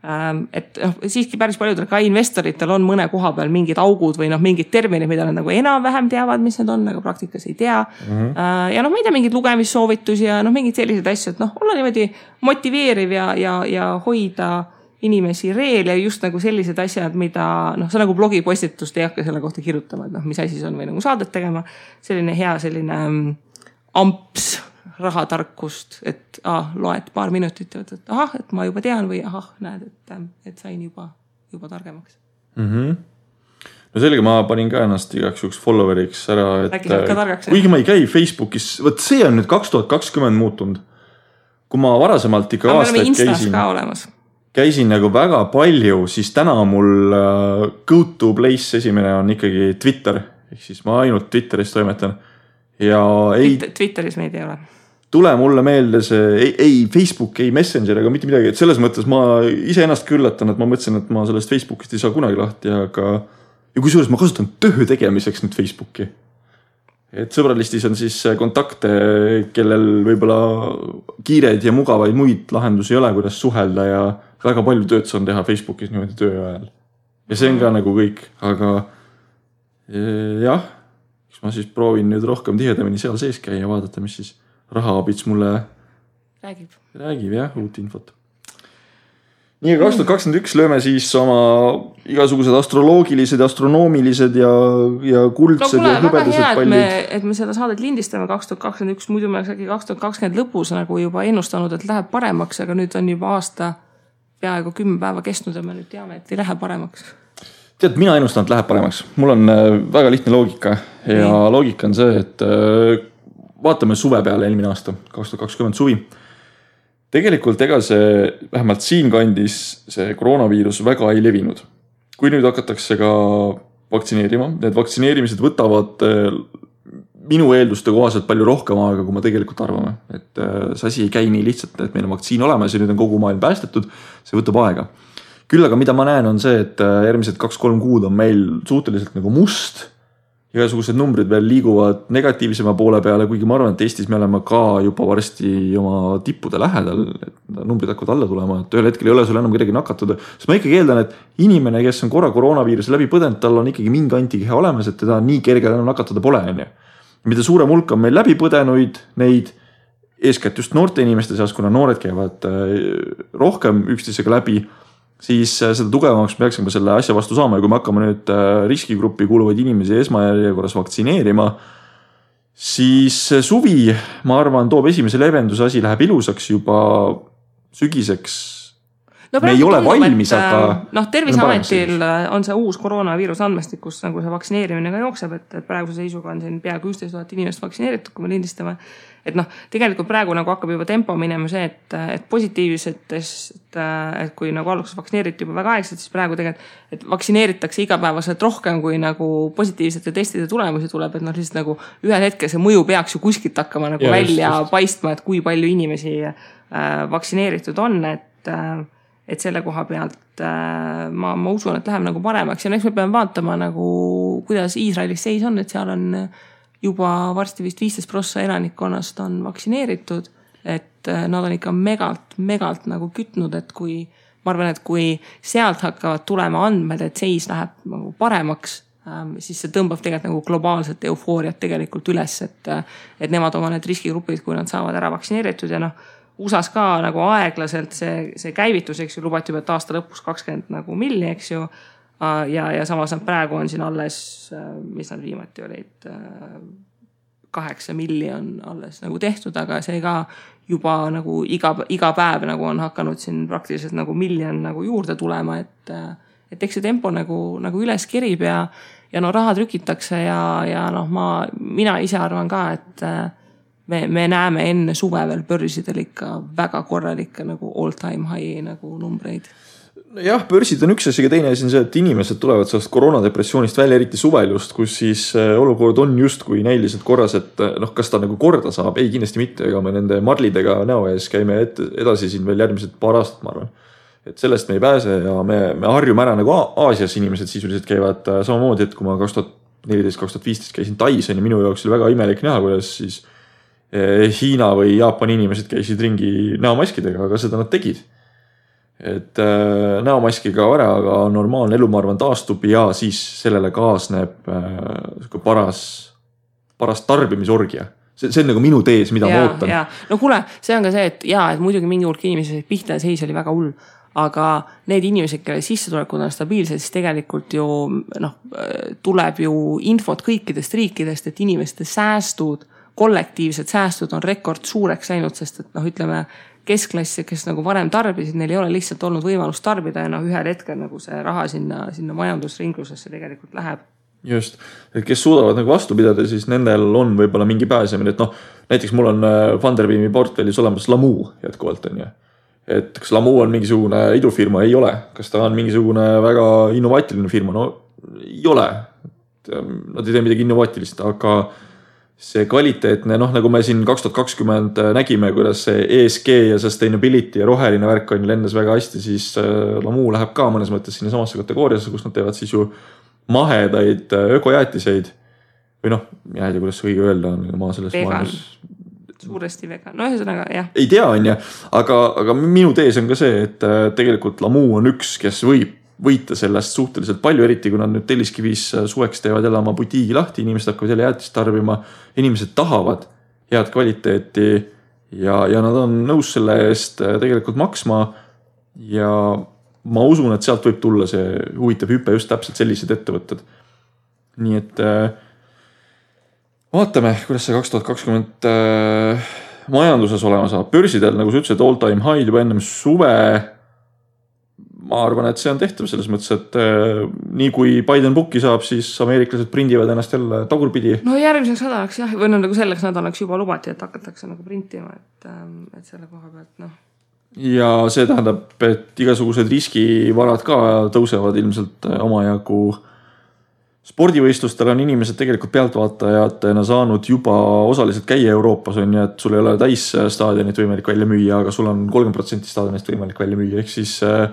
et noh, siiski päris paljudel ka investoritel on mõne koha peal mingid augud või noh, mingid terminid, mida nad nagu enam-vähem teavad, mis need on, aga praktikas ei tea mm. -hmm. ja noh, ma ei tea, mingeid lugemissoovitusi ja noh, mingeid selliseid asju, et noh, olla niimoodi motiveeriv ja, ja, ja hoida inimesi reel ja just nagu sellised asjad, mida noh, sa nagu blogipostitust ei hakka selle kohta kirjutama, et noh, mis asi see on või nagu saadet tegema. selline hea selline mm, amps rahatarkust, et ah, loed paar minutit ja ütled, ahah, et ma juba tean või ahah, näed, et, et sain juba, juba targemaks mm. -hmm no selge, ma panin ka ennast igaks juhuks follower'iks ära, et targaks. kuigi ma ei käi Facebookis, vot see on nüüd kaks tuhat kakskümmend muutunud. kui ma varasemalt ikka aastaid käisin, käisin nagu väga palju, siis täna mul uh, go to place esimene on ikkagi Twitter, ehk siis ma ainult Twitteris toimetan ja ei. Twitteris meid ei ole tule mulle meelde see, ei, ei Facebook, ei Messenger ega mitte midagi, et selles mõttes ma iseennast ka üllatan, et ma mõtlesin, et ma sellest Facebookist ei saa kunagi lahti, aga. ja kusjuures ma kasutan töö tegemiseks nüüd Facebooki. et sõbralistis on siis kontakte, kellel võib-olla kiireid ja mugavaid muid lahendusi ei ole, kuidas suhelda ja väga palju tööd saan teha Facebookis niimoodi töö ajal. ja see on ka nagu kõik, aga eh, jah, eks ma siis proovin nüüd rohkem tihedamini seal sees käia, vaadata, mis siis rahaabits mulle räägib. räägib jah, uut infot nii, aga kaks tuhat kakskümmend üks lööme siis oma igasugused astroloogilised, astronoomilised ja, ja kuldsed no, kuule, ja hõbedased pallid. et me seda saadet lindistame kaks tuhat kakskümmend üks, muidu me oleks äkki kaks tuhat kakskümmend lõpus nagu juba ennustanud, et läheb paremaks, aga nüüd on juba aasta peaaegu kümme päeva kestnud ja me nüüd teame, et ei lähe paremaks. tead, mina ennustan, et läheb paremaks, mul on äh, väga lihtne loogika ja nii. loogika on see, et äh, vaatame suve peale eelmine aasta, kaks tuhat kakskümmend suvi tegelikult ega see, vähemalt siinkandis see koroonaviirus väga ei levinud. kui nüüd hakatakse ka vaktsineerima, need vaktsineerimised võtavad eh, minu eelduste kohaselt palju rohkem aega, kui me tegelikult arvame. et eh, see asi ei käi nii lihtsalt, et meil on vaktsiin olemas ja nüüd on kogu maailm päästetud, see võtab aega. küll aga mida ma näen, on see, et eh, järgmised kaks-kolm kuud on meil suhteliselt nagu must igasugused numbrid veel liiguvad negatiivsema poole peale, kuigi ma arvan, et Eestis me oleme ka juba varsti oma tippude lähedal, et numbrid hakkavad alla tulema, et ühel hetkel ei ole sul enam kedagi nakatada. sest ma ikkagi eeldan, et inimene, kes on korra koroonaviiruse läbi põdenud, tal on ikkagi mingi antikeha olemas, et teda nii kerge enam nakatada pole, on ju. mida suurem hulk on meil läbi põdenuid, neid eeskätt just noorte inimeste seas, kuna noored käivad äh, rohkem üksteisega läbi siis äh, seda tugevamaks me peaksime selle asja vastu saama ja kui me hakkame nüüd äh, riskigruppi kuuluvaid inimesi esmajärjekorras vaktsineerima, siis suvi, ma arvan, toob esimese leevenduse, asi läheb ilusaks juba sügiseks no, me ei ole tundub, valmis, aga. Äh, noh, Terviseametil on see uus koroonaviiruse andmestik, kus nagu see vaktsineerimine ka jookseb, et, et praeguse seisuga on siin peaaegu üksteist tuhat inimest vaktsineeritud, kui me lindistame et noh, tegelikult praegu nagu hakkab juba tempo minema see, et, et positiivsetest, et kui nagu alguses vaktsineeriti juba väga aeglaselt, siis praegu tegelikult, et vaktsineeritakse igapäevaselt rohkem, kui nagu positiivsete testide tulemusi tuleb, et noh, lihtsalt nagu ühel hetkel see mõju peaks ju kuskilt hakkama nagu ja, välja just, just. paistma, et kui palju inimesi äh, vaktsineeritud on, et äh, et selle koha pealt äh, ma, ma usun, et läheb nagu paremaks ja eks me peame vaatama nagu, kuidas Iisraelis seis on, et seal on juba varsti vist viisteist prossa elanikkonnast on vaktsineeritud. et äh, nad on ikka megalt, megalt nagu kütnud, et kui ma arvan, et kui sealt hakkavad tulema andmed, et seis läheb nagu paremaks, ähm, siis see tõmbab tegelikult nagu globaalset eufooriat tegelikult üles, et, äh, et nemad oma need riskigrupid, kui nad saavad ära vaktsineeritud ja noh. USA-s ka nagu aeglaselt see, see käivitus, eks ju, lubati juba, et aasta lõpus kakskümmend nagu milli, eks ju. Äh, ja, ja samas nad praegu on siin alles, äh, mis nad viimati olid, äh, kaheksa milli on alles nagu tehtud, aga see ka juba nagu iga, iga päev nagu on hakanud siin praktiliselt nagu miljon nagu juurde tulema, et, et eks see tempo nagu, nagu üles kerib ja, ja no raha trükitakse ja, ja noh, ma, mina ise arvan ka, et me, me näeme enne suve veel börsidel ikka väga korralikke nagu all time high nagu numbreid. Jah, börsid on üks asi, aga teine asi on see, et inimesed tulevad sellest koroonadepressioonist välja, eriti suvel just, kus siis äh, olukord on justkui näiliselt korras, et äh, noh, kas ta nagu korda saab, ei kindlasti mitte, ega me nende marlidega näo ees käime ette, edasi siin veel järgmised paar aastat, ma arvan. et sellest me ei pääse ja me, me harjume ära nagu Aasias inimesed sisuliselt käivad äh, samamoodi, et kui ma kaks tuhat neliteist, kaks tuhat viisteist käisin Tais on ju, minu jaoks oli väga imelik näha, kuidas siis Hiina või Jaapani inimesed käisid ringi näomaskidega, aga seda nad tegid et äh, näomaski kaob ära, aga normaalne elu, ma arvan, taastub ja siis sellele kaasneb äh, sihuke paras, paras tarbimisorgia see, see on nagu minu tees, mida ja, ma ootan. no kuule, see on ka see, et ja, et muidugi mingi hulk inimesi pihta seis oli väga hull. aga need inimesed, kelle sissetulekud on stabiilsed, siis tegelikult ju noh, tuleb ju infot kõikidest riikidest, et inimeste säästud, kollektiivsed säästud on rekord suureks läinud, sest et noh, ütleme keskklassi, kes nagu varem tarbisid, neil ei ole lihtsalt olnud võimalust tarbida ja noh, ühel hetkel nagu see raha sinna, sinna majandusringlusesse tegelikult läheb. Just, et kes suudavad nagu vastu pidada, siis nendel on võib-olla mingi pääsemine, et noh, näiteks mul on Funderbeami äh, portfellis olemas Lamu jätkuvalt on ju. et kas Lamu on mingisugune idufirma, ei ole, kas ta on mingisugune väga innovaatiline firma, no ei ole. Nad ei tee midagi innovaatilist, aga see kvaliteetne, noh, nagu me siin kaks tuhat kakskümmend äh, nägime, kuidas see ESG ja sustainability ja roheline värk on ju lendas väga hästi, siis äh, Lamu läheb ka mõnes mõttes sinnasamasse kategooriasse, kus nad teevad siis ju mahedaid äh, ökojäätiseid. või noh, mina ei tea, kuidas õige öelda on, ma selles Vegan. maailmas suuresti vegan, no ühesõnaga jah, ei tea, on ju, aga, aga minu tees on ka see, et tegelikult Lamu on üks, kes võib võita sellest suhteliselt palju, eriti kui nad nüüd Telliskivis äh, suveks teevad jälle oma butiigi lahti, inimesed hakkavad jälle jäätist tarbima. inimesed tahavad head kvaliteeti ja, ja nad on nõus selle eest äh, tegelikult maksma. ja ma usun, et sealt võib tulla see huvitav hüpe just täpselt sellised ettevõtted. nii et äh, vaatame, kuidas see kaks tuhat kakskümmend majanduses olema saab, börsidel, nagu sa ütlesid, all time high'd juba ennem suve. Ma arvan, et see on tehtav selles mõttes, et äh, nii kui Biden pukki saab, siis ameeriklased prindivad ennast jälle tagurpidi. no järgmiseks nädalaks jah, või no nagu selleks nädalaks juba lubati, et hakatakse nagu printima, et, et selle koha pealt noh. ja see tähendab, et igasugused riskivarad ka tõusevad ilmselt äh, omajagu. spordivõistlustel on inimesed tegelikult pealtvaatajatena saanud juba osaliselt käia Euroopas on ju, et sul ei ole täisstaadionit võimalik välja müüa, aga sul on kolmkümmend protsenti staadionist võimalik välja müüa, ehk siis äh,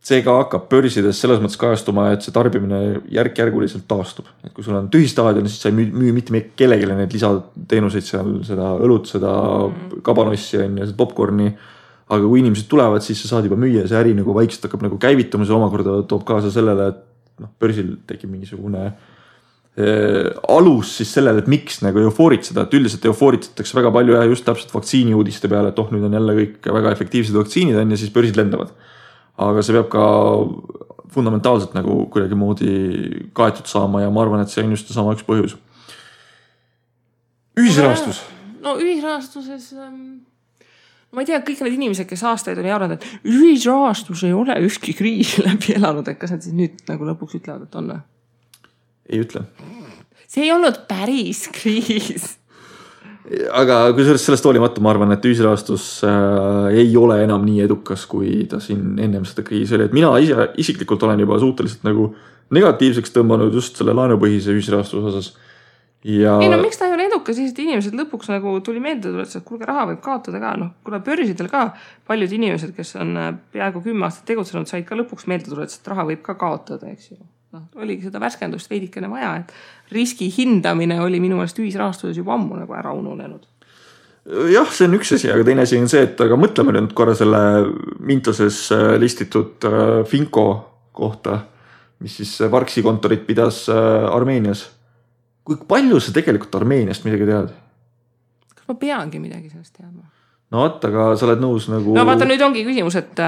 see ka hakkab börsides selles mõttes kajastuma, et see tarbimine järk-järguliselt taastub. et kui sul on tühi staadion, siis sa ei müü, müü mitte kellelegi neid lisateenuseid seal, seda õlut, seda kabanossi on ju, seda popkorni. aga kui inimesed tulevad, siis sa saad juba müüa, see äri nagu vaikselt hakkab nagu käivituma, see omakorda toob kaasa sellele, et noh, börsil tekib mingisugune äh, alus siis sellele, et miks nagu eufooritseda, et üldiselt eufooritsetakse väga palju ja just täpselt vaktsiiniuudiste peale, et oh, nüüd on jälle kõik väga efektiivsed vaktsiinid on ja siis börsid lendavad aga see peab ka fundamentaalselt nagu kuidagimoodi kaetud saama ja ma arvan, et see on just seesama üks põhjus. ühisrahastus, no ühisrahastuses ähm,. ma ei tea, kõik need inimesed, kes aastaid on jauranud, et ühisrahastus ei ole ükski kriisi läbi elanud, et kas nad siis nüüd nagu lõpuks ütlevad, et on või? ei ütle. see ei olnud päris kriis. Aga kusjuures sellest hoolimata ma arvan, et ühisrahastus äh, ei ole enam nii edukas, kui ta siin ennem seda kriisi oli, et mina ise isiklikult olen juba suhteliselt nagu negatiivseks tõmmanud just selle laenupõhise ühisrahastuse osas. ja ei no miks ta ei ole edukas, lihtsalt inimesed lõpuks nagu tuli meelde tuletada, et kuulge, raha võib kaotada ka, noh, kuna börsidel ka paljud inimesed, kes on äh, peaaegu kümme aastat tegutsenud, said ka lõpuks meelde tuletada, et raha võib ka kaotada, eks ju. noh, oligi seda värskendust veidikene vaja, et riski hindamine oli minu meelest ühisrahastuses juba ammu nagu ära ununenud. jah, see on üks asi, aga teine asi on see, et aga mõtleme nüüd korra selle Mintoses äh, listitud äh, Finko kohta, mis siis äh, Varksi kontorit pidas Armeenias. kui palju sa tegelikult Armeeniast midagi tead? kas ma peangi midagi sellest teadma? no vot, aga sa oled nõus nagu. no vaata, nüüd ongi küsimus, et,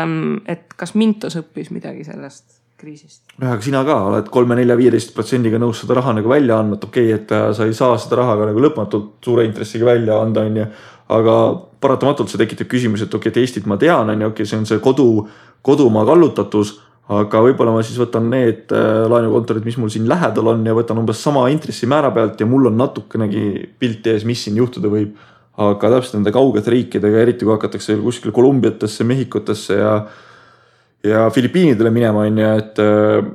et kas Mintos õppis midagi sellest kriisist? noh, aga sina ka oled kolme-nelja-viieteist protsendiga nõus seda raha nagu välja andma, et okei okay,, et äh, sa ei saa seda raha ka nagu lõpmatult suure intressiga välja anda, on ju. aga paratamatult see tekitab küsimusi, et okei okay,, et Eestit ma tean, on ju, okei okay,, see on see kodu, kodumaa kallutatus. aga võib-olla ma siis võtan need äh, laenukontorid, mis mul siin lähedal on ja võtan umbes sama intressimäära pealt ja mul on natukenegi pilt ees, mis siin juhtuda võib. aga täpselt nende kaugete riikidega, eriti kui hakatakse kuskile Kolumbiatesse, Mehhikotesse ja ja Filipiinidele minema, on ju, et äh,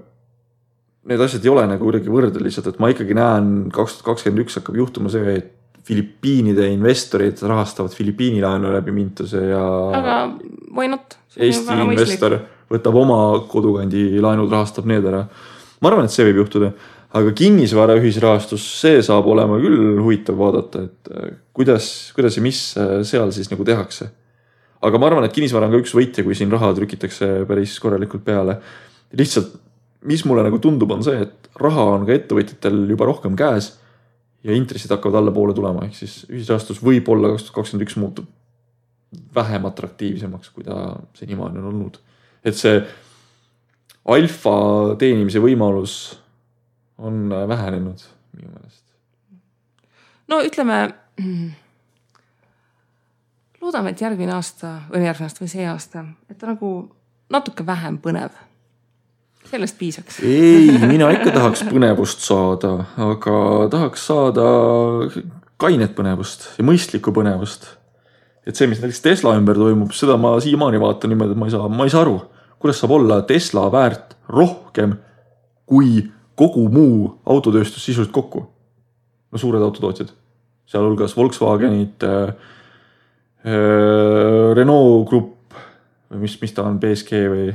need asjad ei ole nagu kuidagi võrdelised, et ma ikkagi näen, kaks tuhat kakskümmend üks hakkab juhtuma see, et Filipiinide investorid rahastavad Filipiini laenu läbi Mintuse ja aga why not? Eesti investor võtab oma kodukandi laenud, rahastab need ära. ma arvan, et see võib juhtuda, aga kinnisvara ühisrahastus, see saab olema küll huvitav vaadata, et äh, kuidas, kuidas ja mis äh, seal siis nagu tehakse aga ma arvan, et kinnisvara on ka üks võitja, kui siin raha trükitakse päris korralikult peale. lihtsalt, mis mulle nagu tundub, on see, et raha on ka ettevõtjatel juba rohkem käes ja intressid hakkavad allapoole tulema, ehk siis ühisrahastus võib-olla kaks tuhat kakskümmend üks muutub vähem atraktiivsemaks, kui ta senimaani on olnud. et see alfa teenimise võimalus on vähenenud minu meelest. no ütleme loodame, et järgmine aasta või järgmine aasta või see aasta, et ta nagu natuke vähem põnev. sellest piisaks. ei, mina ikka tahaks põnevust saada, aga tahaks saada kainet põnevust ja mõistlikku põnevust. et see, mis näiteks Tesla ümber toimub, seda ma siiamaani vaatan niimoodi, et ma ei saa, ma ei saa aru, kuidas saab olla Tesla väärt rohkem kui kogu muu autotööstus sisuliselt kokku. no suured autotootjad, sealhulgas Volkswagenid äh, Renault Grupp või mis, mis ta on, BSG või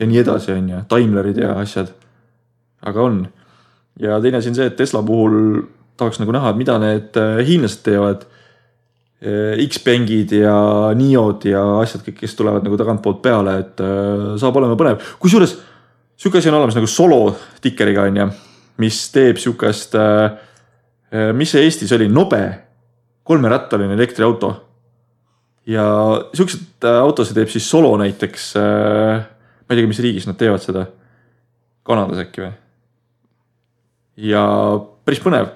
ja nii edasi, on ju, Daimlerid ja asjad. aga on. ja teine asi on see, et Tesla puhul tahaks nagu näha, et mida need äh, hiinlased teevad. X-Bankid ja Niod ja asjad kõik, kes tulevad nagu tagantpoolt peale, et saab olema põnev. kusjuures sihuke asi on olemas nagu solo tikeriga on ju, mis teeb sihukest, mis see Eestis oli, Nobe, kolmerattaline elektriauto. Ja siukseid autosid teeb siis Solo näiteks. ma ei teagi, mis riigis nad teevad seda. Kanadas äkki või? ja päris põnev.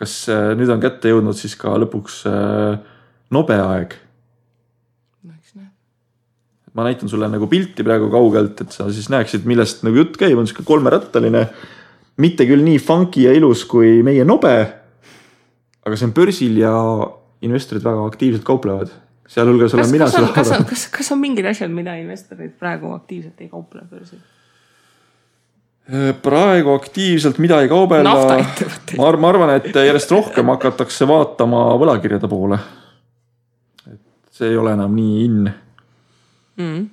kas äh, nüüd on kätte jõudnud siis ka lõpuks äh, nobe aeg? no eks näe. ma näitan sulle nagu pilti praegu kaugelt, et sa siis näeksid, millest nagu jutt käib, on sihuke kolmerattaline. mitte küll nii funky ja ilus kui meie nobe. aga see on börsil ja investorid väga aktiivselt kauplevad sealhulgas olen mina seda vaadanud. kas, kas on mingid asjad, mida investorid praegu aktiivselt ei kauple börsil? Äh, praegu aktiivselt midagi kaubelda. ma, ma arvan, et järjest rohkem hakatakse vaatama võlakirjade poole. et see ei ole enam nii in mm..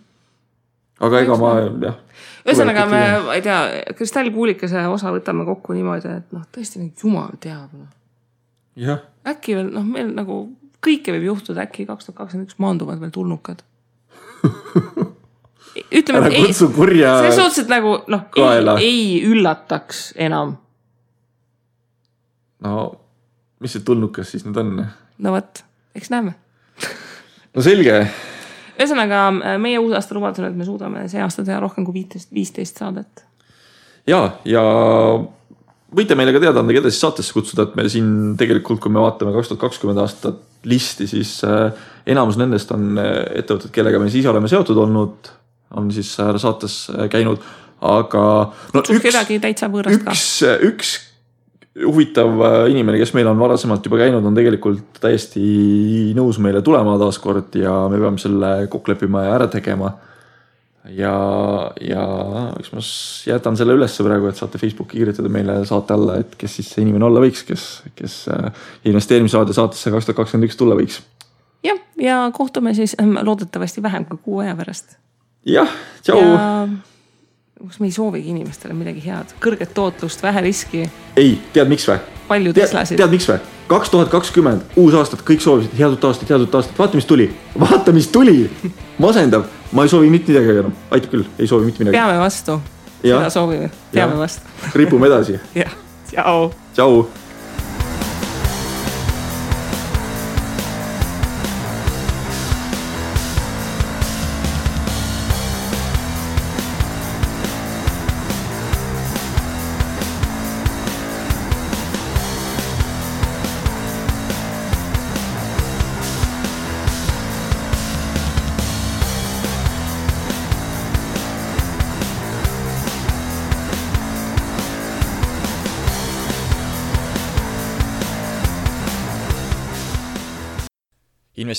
aga ega ma jah. ühesõnaga me, ma ei tea, kristallkuulikese osa võtame kokku niimoodi, et noh, tõesti nüüd jumal teab no.. äkki veel noh, meil nagu kõike võib juhtuda, äkki kaks tuhat kakskümmend üks maanduvad veel tulnukad ütleme, et ei, selles suhtes, et nagu noh, ei, ei üllataks enam. no mis see tulnukas siis nüüd on? no vot, eks näeme no selge. ühesõnaga meie uusaasta lubadus on, et me suudame see aasta teha rohkem kui viiteist, viisteist saadet. ja, ja võite meile ka teada anda, keda siis saatesse kutsuda, et me siin tegelikult, kui me vaatame kaks tuhat kakskümmend aastat listi, siis äh, enamus nendest on äh, ettevõtted, kellega me siis ise oleme seotud olnud on siis saates käinud, aga no üks, kedagi täitsa võõrast ka. üks, üks huvitav inimene, kes meil on varasemalt juba käinud, on tegelikult täiesti nõus meile tulema taaskord ja me peame selle kokku leppima ja ära tegema. Ja, ja eks ma jätan selle ülesse praegu, et saate Facebooki kirjutada meile saate alla, et kes siis see inimene olla võiks, kes, kes äh, investeerimisradio saatesse kaks tuhat kakskümmend üks tulla võiks. jah, ja kohtume siis ähm, loodetavasti vähem kui kuu aja pärast jah, tšau ja kas me ei soovigi inimestele midagi head, kõrget tootlust, vähe riski? ei, tead miks või? palju Teslasid. tead miks või? kaks tuhat kakskümmend, uus aastat, kõik soovisid head uut aastat, head uut aastat, vaata, mis tuli, vaata, mis tuli. masendav, ma ei soovi mitte midagi enam, aitab küll, ei soovi mitte midagi. peame vastu, seda soovime, peame vastu. ripume edasi. jah, tšau. tšau